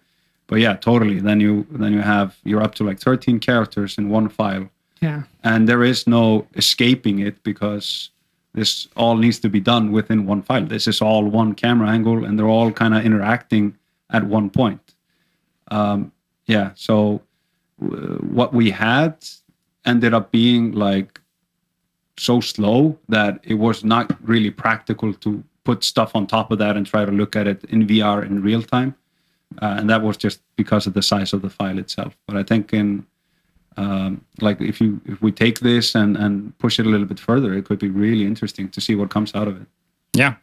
[SPEAKER 1] But yeah, totally. Then you then you have you're up to like 13 characters in one file,
[SPEAKER 2] Yeah.
[SPEAKER 1] and there is no escaping it because this all needs to be done within one file. This is all one camera angle, and they're all kind of interacting at one point. Um, yeah, so uh, what we had ended up being like so slow that it was not really practical to put stuff on top of that and try to look at it in VR in real time. Uh, and that was just because of the size of the file itself. But I think in um, like if you if we take this and and push it a little bit further, it could be really interesting to see what comes out of it.
[SPEAKER 3] Yeah.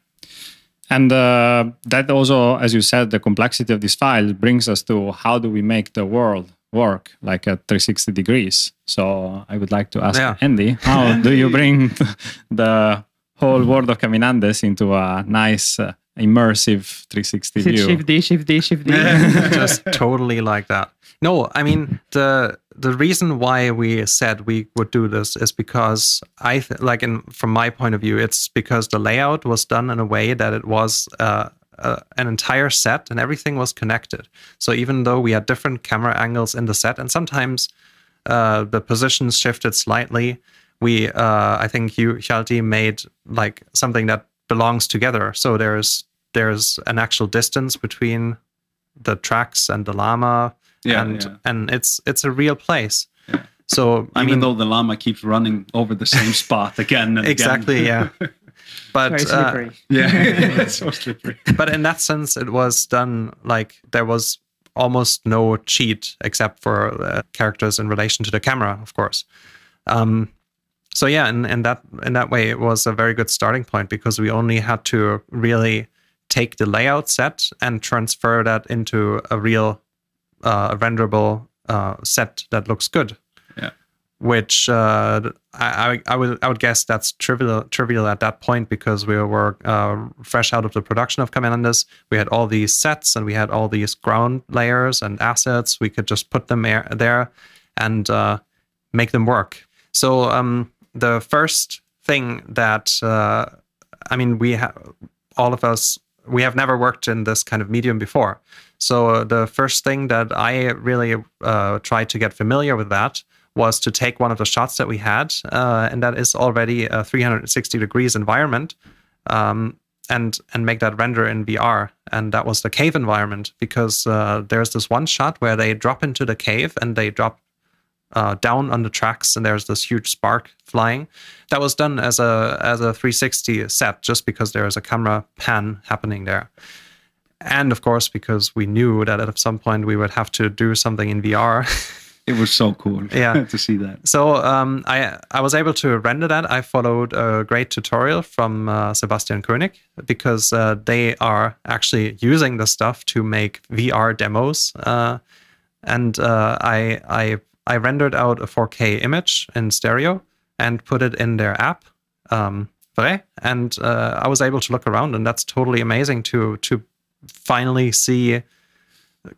[SPEAKER 3] And uh, that also, as you said, the complexity of this file brings us to how do we make the world work like at 360 degrees. So I would like to ask
[SPEAKER 4] Yeah.
[SPEAKER 3] Andy, how do you bring the whole world of Caminandes into a nice, uh, immersive 360 view?
[SPEAKER 2] Shift D, Shift D, Shift D?
[SPEAKER 4] just totally like that. No, I mean the the reason why we said we would do this is because I th- like in from my point of view, it's because the layout was done in a way that it was uh, uh, an entire set and everything was connected. So even though we had different camera angles in the set, and sometimes uh, the positions shifted slightly, we uh, I think you Hjalti made like something that belongs together. So there's there's an actual distance between the tracks and the llama,
[SPEAKER 1] Yeah,
[SPEAKER 4] and
[SPEAKER 1] yeah.
[SPEAKER 4] and it's it's a real place.
[SPEAKER 1] Yeah.
[SPEAKER 4] So I
[SPEAKER 1] Even
[SPEAKER 4] mean,
[SPEAKER 1] though the llama keeps running over the same spot again and again.
[SPEAKER 4] exactly, yeah. But
[SPEAKER 2] Very
[SPEAKER 4] uh.
[SPEAKER 1] Yeah, it's so slippery.
[SPEAKER 4] but in that sense, it was done like there was almost no cheat except for uh, characters in relation to the camera, of course. Um, so yeah, and, in that in that way, it was a very good starting point because we only had to really take the layout set and transfer that into a real uh, renderable uh, set that looks good.
[SPEAKER 1] Yeah.
[SPEAKER 4] Which uh, I, I I would I would guess that's trivial trivial at that point because we were uh, fresh out of the production of Caminandes. We had all these sets and we had all these ground layers and assets. We could just put them there, there and uh, make them work. So um, the first thing that uh, I mean, we have all of us. We have never worked in this kind of medium before. So uh, the first thing that I really uh, tried to get familiar with that was to take one of the shots that we had, uh, and that is already a 360 degrees environment, um, and and make that render in VR. And that was the cave environment because uh, there's this one shot where they drop into the cave and they drop uh, down on the tracks, and there's this huge spark flying. That was done as a as a 360 set, just because there is a camera pan happening there, and of course because we knew that at some point we would have to do something in VR.
[SPEAKER 1] It was so cool.
[SPEAKER 4] Yeah.
[SPEAKER 1] to see that.
[SPEAKER 4] So um, I I was able to render that. I followed a great tutorial from uh, Sebastian Koenig because uh, they are actually using the stuff to make VR demos, uh, and uh, I I I rendered out a 4K image in stereo and put it in their app. Um, and uh, I was able to look around, and that's totally amazing to to finally see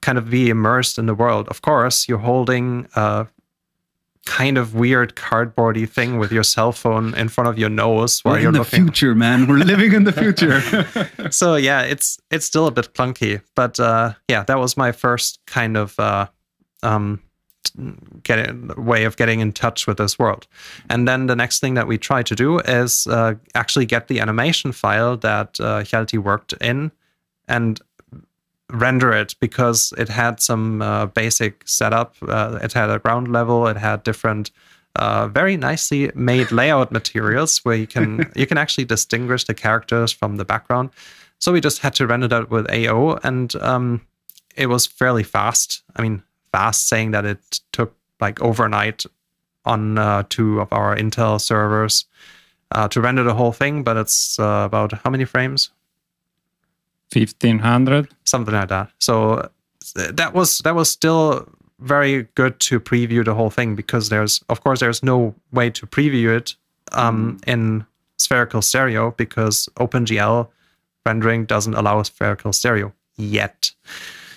[SPEAKER 4] kind of be immersed in the world. Of course, you're holding a kind of weird cardboardy thing with your cell phone in front of your nose while
[SPEAKER 1] We're
[SPEAKER 4] you're
[SPEAKER 1] in the
[SPEAKER 4] looking.
[SPEAKER 1] future, man. We're living in the future.
[SPEAKER 4] So yeah, it's it's still a bit clunky, but uh, yeah, that was my first kind of uh, um, get way of getting in touch with this world. And then the next thing that we try to do is uh, actually get the animation file that uh, Hjalti worked in and render it because it had some uh, basic setup. Uh, it had a ground level. It had different, uh, very nicely made layout materials where you can you can actually distinguish the characters from the background. So we just had to render that with AO, and um, it was fairly fast. I mean, fast saying that it took like overnight on uh, two of our Intel servers uh, to render the whole thing. But it's uh, about how many frames?
[SPEAKER 3] 1500.
[SPEAKER 4] something like that. So that was that was still very good to preview the whole thing because there's of course there's no way to preview it um, in spherical stereo because OpenGL rendering doesn't allow spherical stereo yet.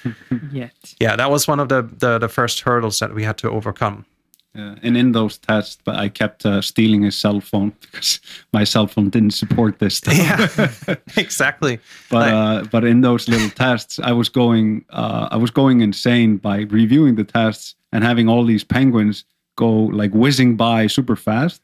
[SPEAKER 2] Yet.
[SPEAKER 4] Yeah, that was one of the the, the first hurdles that we had to overcome.
[SPEAKER 1] Yeah, and in those tests, but I kept uh, stealing his cell phone because my cell phone didn't support this stuff.
[SPEAKER 4] Yeah, exactly.
[SPEAKER 1] but uh, but in those little tests, I was going uh, I was going insane by reviewing the tests and having all these penguins go like whizzing by super fast.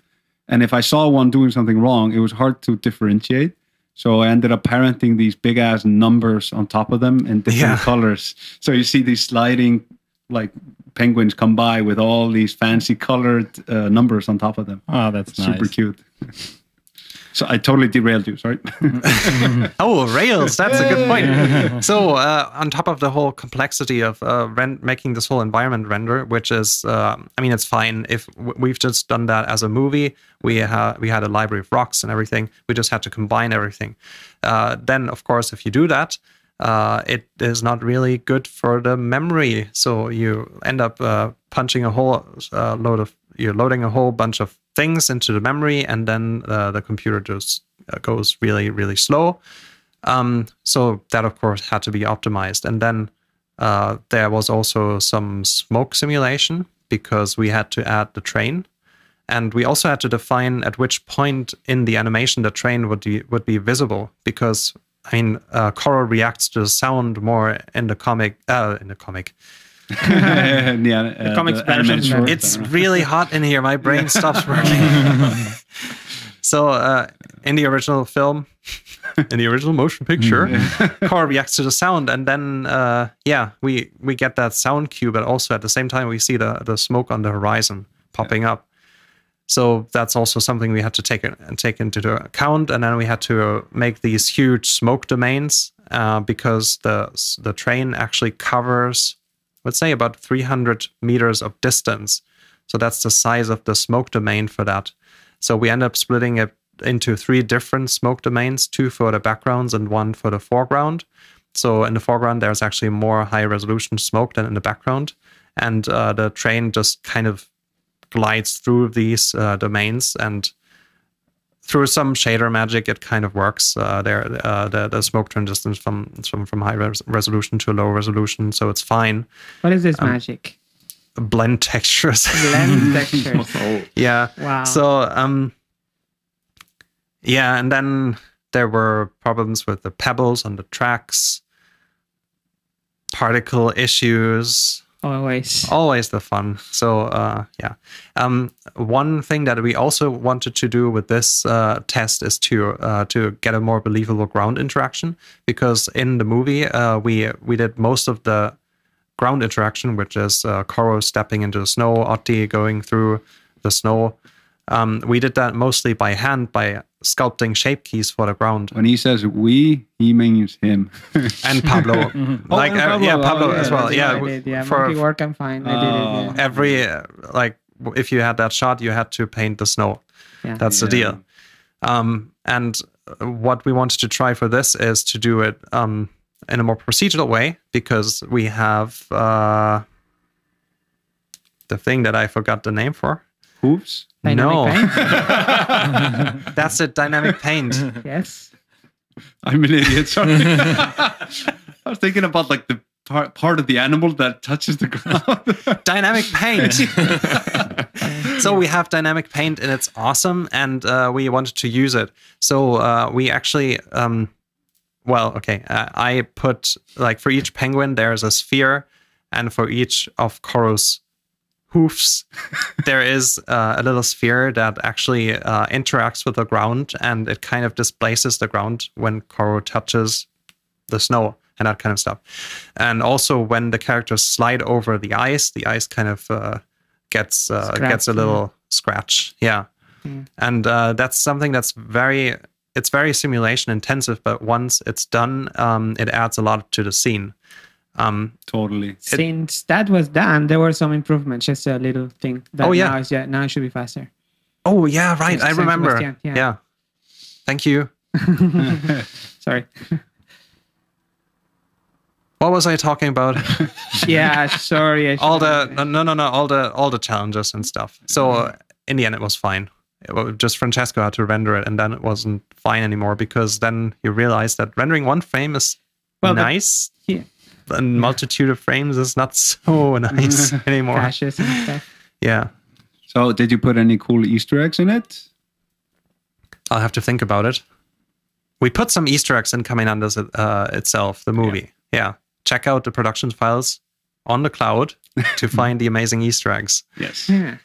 [SPEAKER 1] And if I saw one doing something wrong, it was hard to differentiate. So I ended up parenting these big ass numbers on top of them in different
[SPEAKER 4] Yeah.
[SPEAKER 1] colors. So you see these sliding like penguins come by with all these fancy colored uh, numbers on top of them.
[SPEAKER 3] Oh, that's nice.
[SPEAKER 1] Super cute. so I totally derailed you. Sorry.
[SPEAKER 4] Oh, Rails. That's a good point. so, uh, on top of the whole complexity of uh, ren- making this whole environment render, which is, uh, I mean, it's fine if w- we've just done that as a movie. We ha- we had a library of rocks and everything. We just had to combine everything. Uh, then, of course, if you do that, uh, it is not really good for the memory. So you end up uh, punching a whole uh, load of you're loading a whole bunch of things into the memory, and then uh, the computer just uh, goes really really slow. Um, so that of course had to be optimized, and then uh, there was also some smoke simulation because we had to add the train, and we also had to define at which point in the animation the train would be would be visible because I mean, uh, Koro reacts to the sound more in the comic. Uh, in the comic,
[SPEAKER 1] yeah, uh,
[SPEAKER 2] comics
[SPEAKER 1] the
[SPEAKER 2] version
[SPEAKER 1] animated short.
[SPEAKER 4] it's really hot in here. My brain stops working. so, uh, in the original film, in the original motion picture, Koro reacts to the sound, and then uh, yeah, we we get that sound cue, but also at the same time we see the the smoke on the horizon popping up. So that's also something we had to take take into account, and then we had to make these huge smoke domains uh, because the the train actually covers, let's say, about 300 meters of distance. So that's the size of the smoke domain for that. So we end up splitting it into three different smoke domains: two for the backgrounds and one for the foreground. So in the foreground, there's actually more high resolution smoke than in the background, and uh, the train just kind of glides through these uh, domains and through some shader magic it kind of works uh, there uh, the, the smoke transitions from from, from high res- resolution to low resolution so it's fine
[SPEAKER 2] What is this
[SPEAKER 4] Um,
[SPEAKER 2] magic?
[SPEAKER 4] blend textures
[SPEAKER 2] Blend textures.
[SPEAKER 4] yeah
[SPEAKER 2] Wow.
[SPEAKER 4] so um yeah and then there were problems with the pebbles on the tracks particle issues
[SPEAKER 2] Always.
[SPEAKER 4] always the fun. So uh yeah. Um one thing that we also wanted to do with this uh test is to uh to get a more believable ground interaction because in the movie uh we we did most of the ground interaction which is uh Koro stepping into the snow Oti going through the snow. Um we did that mostly by hand by sculpting shape keys for the ground
[SPEAKER 1] When he says we, he means him.
[SPEAKER 4] and Pablo like
[SPEAKER 1] and
[SPEAKER 4] uh,
[SPEAKER 1] Pablo,
[SPEAKER 4] yeah
[SPEAKER 1] oh,
[SPEAKER 4] Pablo
[SPEAKER 1] yeah,
[SPEAKER 4] as well
[SPEAKER 2] That's
[SPEAKER 4] yeah
[SPEAKER 2] I did, yeah.
[SPEAKER 4] for-
[SPEAKER 2] Monkey work, I'm fine. I did
[SPEAKER 1] Oh.
[SPEAKER 2] it. Yeah.
[SPEAKER 4] every uh, like if you had that shot you had to paint the snow
[SPEAKER 2] Yeah.
[SPEAKER 4] that's the deal um and uh, what we wanted to try for this is to do it um in a more procedural way because we have uh the thing that i forgot the name for
[SPEAKER 1] Hooves?
[SPEAKER 2] Dynamic
[SPEAKER 4] no
[SPEAKER 2] paint?
[SPEAKER 4] that's a dynamic paint
[SPEAKER 2] yes.
[SPEAKER 1] I'm an idiot. Sorry. I was thinking about like the part part of the animal that touches the ground.
[SPEAKER 4] dynamic paint so we have dynamic paint and it's awesome and uh, we wanted to use it so uh, we actually um, well okay uh, i put like for each penguin there's a sphere and for each of Koro's hoofs there is uh, a little sphere that actually uh, interacts with the ground and it kind of displaces the ground when Koro touches the snow and that kind of stuff. And also when the characters slide over the ice, the ice kind of uh, gets uh, gets a little scratch. Yeah,
[SPEAKER 2] Mm.
[SPEAKER 4] and uh, that's something that's very it's very simulation intensive. But once it's done, um, it adds a lot to the scene. Um,
[SPEAKER 1] totally.
[SPEAKER 2] Since that was done, there were some improvements. Just a little thing. That
[SPEAKER 4] Oh, yeah.
[SPEAKER 2] Now, is, yeah, now it should be faster.
[SPEAKER 4] oh yeah, right.
[SPEAKER 2] Yes,
[SPEAKER 4] I remember.
[SPEAKER 2] Sebastian, yeah.
[SPEAKER 4] yeah. Thank you.
[SPEAKER 2] Sorry.
[SPEAKER 4] What was I talking about?
[SPEAKER 2] yeah, sorry. I
[SPEAKER 4] all the no no no all the all the challenges and stuff. So uh, in the end, it was fine. It wa- just Francesco had to render it, and then it wasn't fine anymore because then you realize that rendering one frame is
[SPEAKER 2] Well, but-
[SPEAKER 4] nice.
[SPEAKER 2] Yeah.
[SPEAKER 4] A multitude of frames is not so nice anymore.
[SPEAKER 2] crashes and stuff.
[SPEAKER 4] Yeah,
[SPEAKER 1] So, did you put any cool Easter eggs in it?
[SPEAKER 4] I'll have to think about it. We put some Easter eggs in Caminandes uh, itself, the movie. Yeah. check out the production files on the cloud to find the amazing Easter eggs.
[SPEAKER 1] Yes.
[SPEAKER 2] Yeah.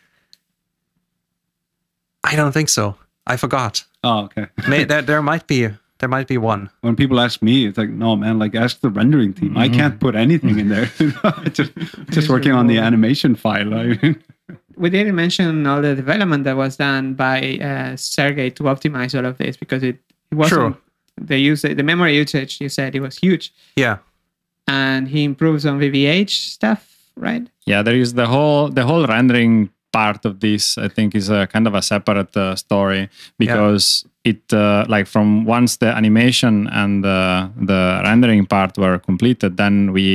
[SPEAKER 4] I don't think so. I forgot.
[SPEAKER 1] Oh, okay.
[SPEAKER 4] May, there, there might be there might be one.
[SPEAKER 1] When people ask me, it's like, no, man, like ask the rendering team. I can't put anything in there. just, just working on the animation file. I mean,
[SPEAKER 2] we didn't mention all the development that was done by uh, Sergey to optimize all of this because it, it wasn't the use the memory usage you said it was huge
[SPEAKER 4] Yeah.
[SPEAKER 2] and he improves on BVH stuff right
[SPEAKER 3] yeah there is the whole the whole rendering part of this i think is a kind of a separate uh, story because it uh, like from once the animation and uh, the rendering part were completed then we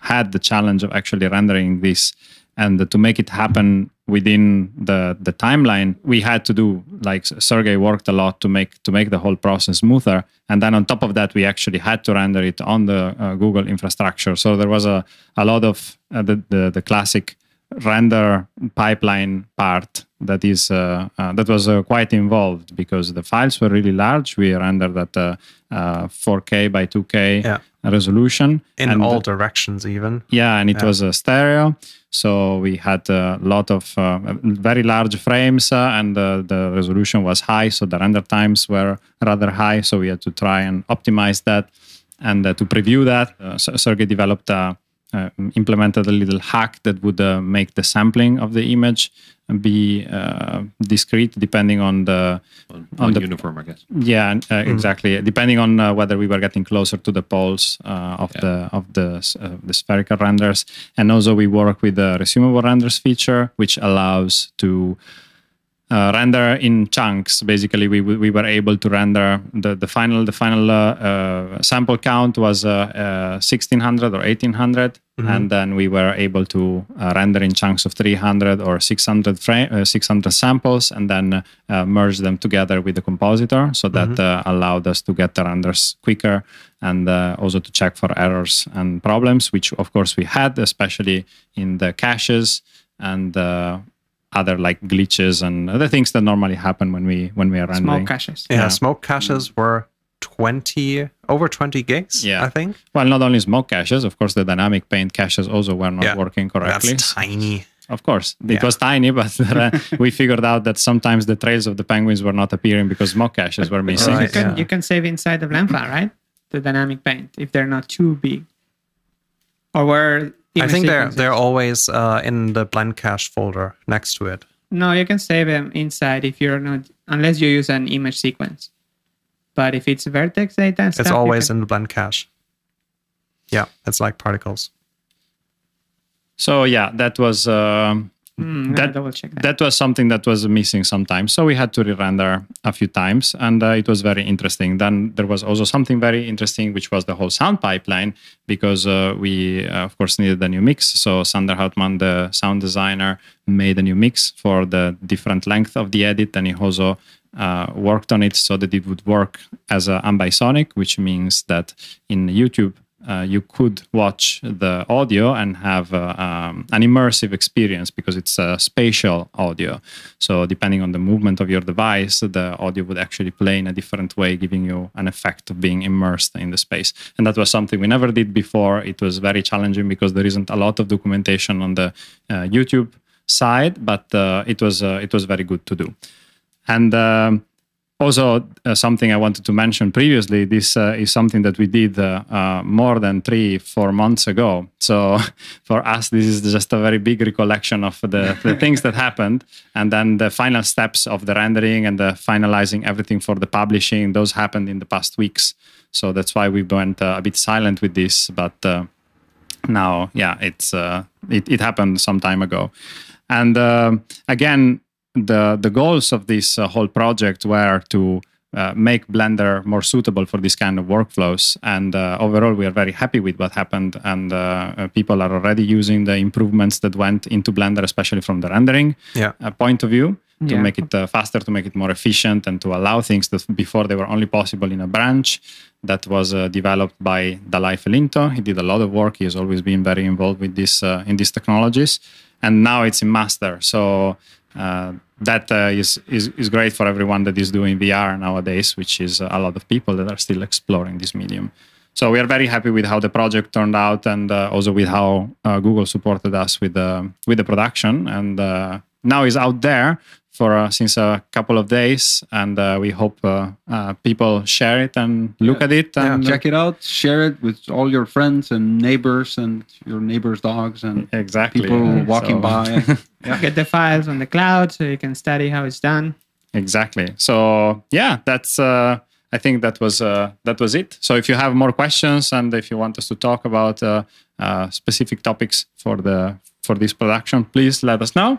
[SPEAKER 3] had the challenge of actually rendering this. And to make it happen within the the timeline we had to do like sergey worked a lot to make to make the whole process smoother. And then on top of that we actually had to render it on the uh, google infrastructure. So there was a, a lot of uh, the, the the classic render pipeline part that is uh, uh, that was uh, quite involved because the files were really large. We rendered at uh, uh, 4K by 2K
[SPEAKER 4] Yeah.
[SPEAKER 3] resolution
[SPEAKER 4] In
[SPEAKER 3] and-
[SPEAKER 4] all directions, even.
[SPEAKER 3] yeah, and it
[SPEAKER 4] Yeah.
[SPEAKER 3] was a stereo. So we had a lot of uh, very large frames, uh, and uh, the resolution was high. So the render times were rather high. So we had to try and optimize that. And uh, to preview that, uh, Sergey developed a, uh, implemented a little hack that would uh, make the sampling of the image be uh, discrete depending on the
[SPEAKER 5] on,
[SPEAKER 3] On
[SPEAKER 5] on
[SPEAKER 3] the-
[SPEAKER 5] uniform, I guess.
[SPEAKER 3] yeah, and, uh, exactly. Depending on uh, whether we were getting closer to the poles uh, of
[SPEAKER 5] Yeah.
[SPEAKER 3] the of the uh, the spherical renders, and also we work with the resumable renders feature, which allows to uh, render in chunks. Basically, we we were able to render the the final the final uh, uh, sample count was uh, uh, 1600 or 1800, and then we were able to uh, render in chunks of 300 or 600 frame uh, 600 samples, and then uh, merge them together with the compositor, so that uh, allowed us to get the renders quicker and uh, also to check for errors and problems, which of course we had, especially in the caches and. Other like glitches and other things that normally happen when we when we are rendering.
[SPEAKER 2] Smoke caches.
[SPEAKER 4] Yeah,
[SPEAKER 3] Yeah.
[SPEAKER 4] smoke caches were 20, over 20 gigs,
[SPEAKER 3] Yeah.
[SPEAKER 4] I think.
[SPEAKER 3] Well, not only smoke caches, of course, the dynamic paint caches also were not
[SPEAKER 4] Yeah.
[SPEAKER 3] working correctly.
[SPEAKER 4] That's tiny.
[SPEAKER 3] Of course, it
[SPEAKER 4] Yeah.
[SPEAKER 3] was tiny, but uh, we figured out that sometimes the trails of the penguins were not appearing because smoke caches were missing.
[SPEAKER 2] You can
[SPEAKER 4] Yeah.
[SPEAKER 2] you can save inside of blend file, right? The dynamic paint if they're not too big. Or where
[SPEAKER 4] I
[SPEAKER 2] image
[SPEAKER 4] think they're
[SPEAKER 2] sequences-
[SPEAKER 4] they're always uh, in the blend cache folder next to it.
[SPEAKER 2] No, you can save them inside if you're not unless you use an image sequence. But if it's vertex data, and
[SPEAKER 4] It's
[SPEAKER 2] stuff,
[SPEAKER 4] always
[SPEAKER 2] can-
[SPEAKER 4] in the blend cache. Yeah, it's like particles.
[SPEAKER 3] So yeah, that was um,
[SPEAKER 2] Hmm,
[SPEAKER 3] that-
[SPEAKER 2] that.
[SPEAKER 3] that was something that was missing sometimes. So we had to re-render a few times, and uh, it was very interesting. Then there was also something very interesting, which was the whole sound pipeline, because uh, we uh, of course needed a new mix. So Sander Houtman, the sound designer, made a new mix for the different length of the edit, and he also uh, worked on it so that it would work as a ambisonic, which means that in YouTube uh, you could watch the audio and have uh, um, an immersive experience because it's a spatial audio. So, depending on the movement of your device, the audio would actually play in a different way, giving you an effect of being immersed in the space. And that was something we never did before. It was very challenging because there isn't a lot of documentation on the uh, YouTube side, but uh, it was uh, it was very good to do. And um, also, uh, something I wanted to mention previously this uh, is something that we did uh, uh, more than three, four months ago. So, for us, this is just a very big recollection of the, the things that happened. And then the final steps of the rendering and the finalizing everything for the publishing, those happened in the past weeks. So, that's why we went uh, a bit silent with this. But uh, now yeah it's uh, it, it happened some time ago and again the the goals of this uh, whole project were to uh, make blender more suitable for this kind of workflows and uh, overall we are very happy with what happened and uh, uh, people are already using the improvements that went into blender especially from the rendering
[SPEAKER 4] Yeah.
[SPEAKER 3] uh, point of view to
[SPEAKER 2] Yeah.
[SPEAKER 3] make it uh, faster, to make it more efficient, and to allow things that before they were only possible in a branch that was uh, developed by Dalai Felinto. He did a lot of work. He has always been very involved with this uh, in these technologies, and now it's in master. So uh, that uh, is, is is great for everyone that is doing VR nowadays, which is a lot of people that are still exploring this medium. So we are very happy with how the project turned out, and uh, also with how uh, Google supported us with the with the production. And uh, now is out there for uh, since a couple of days, and uh, we hope uh, uh, people share it and look at it. And
[SPEAKER 1] Check it out, share it with all your friends and neighbors and your neighbors' dogs and
[SPEAKER 3] exactly
[SPEAKER 1] people
[SPEAKER 3] yeah.
[SPEAKER 1] walking
[SPEAKER 3] So-
[SPEAKER 1] by.
[SPEAKER 2] Get the files on the cloud so you can study how it's done.
[SPEAKER 3] exactly so yeah that's uh i think that was uh that was it so if you have more questions and if you want us to talk about uh, uh specific topics for the for this production please let us know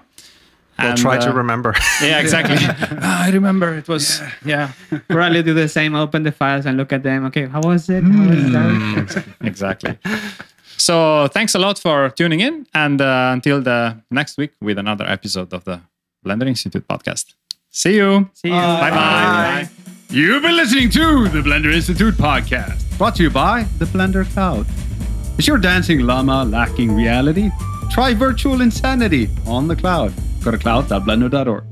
[SPEAKER 4] We'll
[SPEAKER 3] And,
[SPEAKER 4] try to
[SPEAKER 3] uh,
[SPEAKER 4] remember.
[SPEAKER 3] yeah exactly Ah, i remember it was yeah,
[SPEAKER 2] Probably do the same, open the files and look at them. Okay, how was it? How was it done?
[SPEAKER 3] exactly so thanks a lot for tuning in and uh, until the next week with another episode of the blender institute podcast see you
[SPEAKER 2] See you.
[SPEAKER 3] bye bye
[SPEAKER 1] You've been listening to the Blender Institute podcast, brought to you by the Blender Cloud. Is your dancing llama lacking reality? Try virtual insanity on the cloud. Go to cloud.blender.org.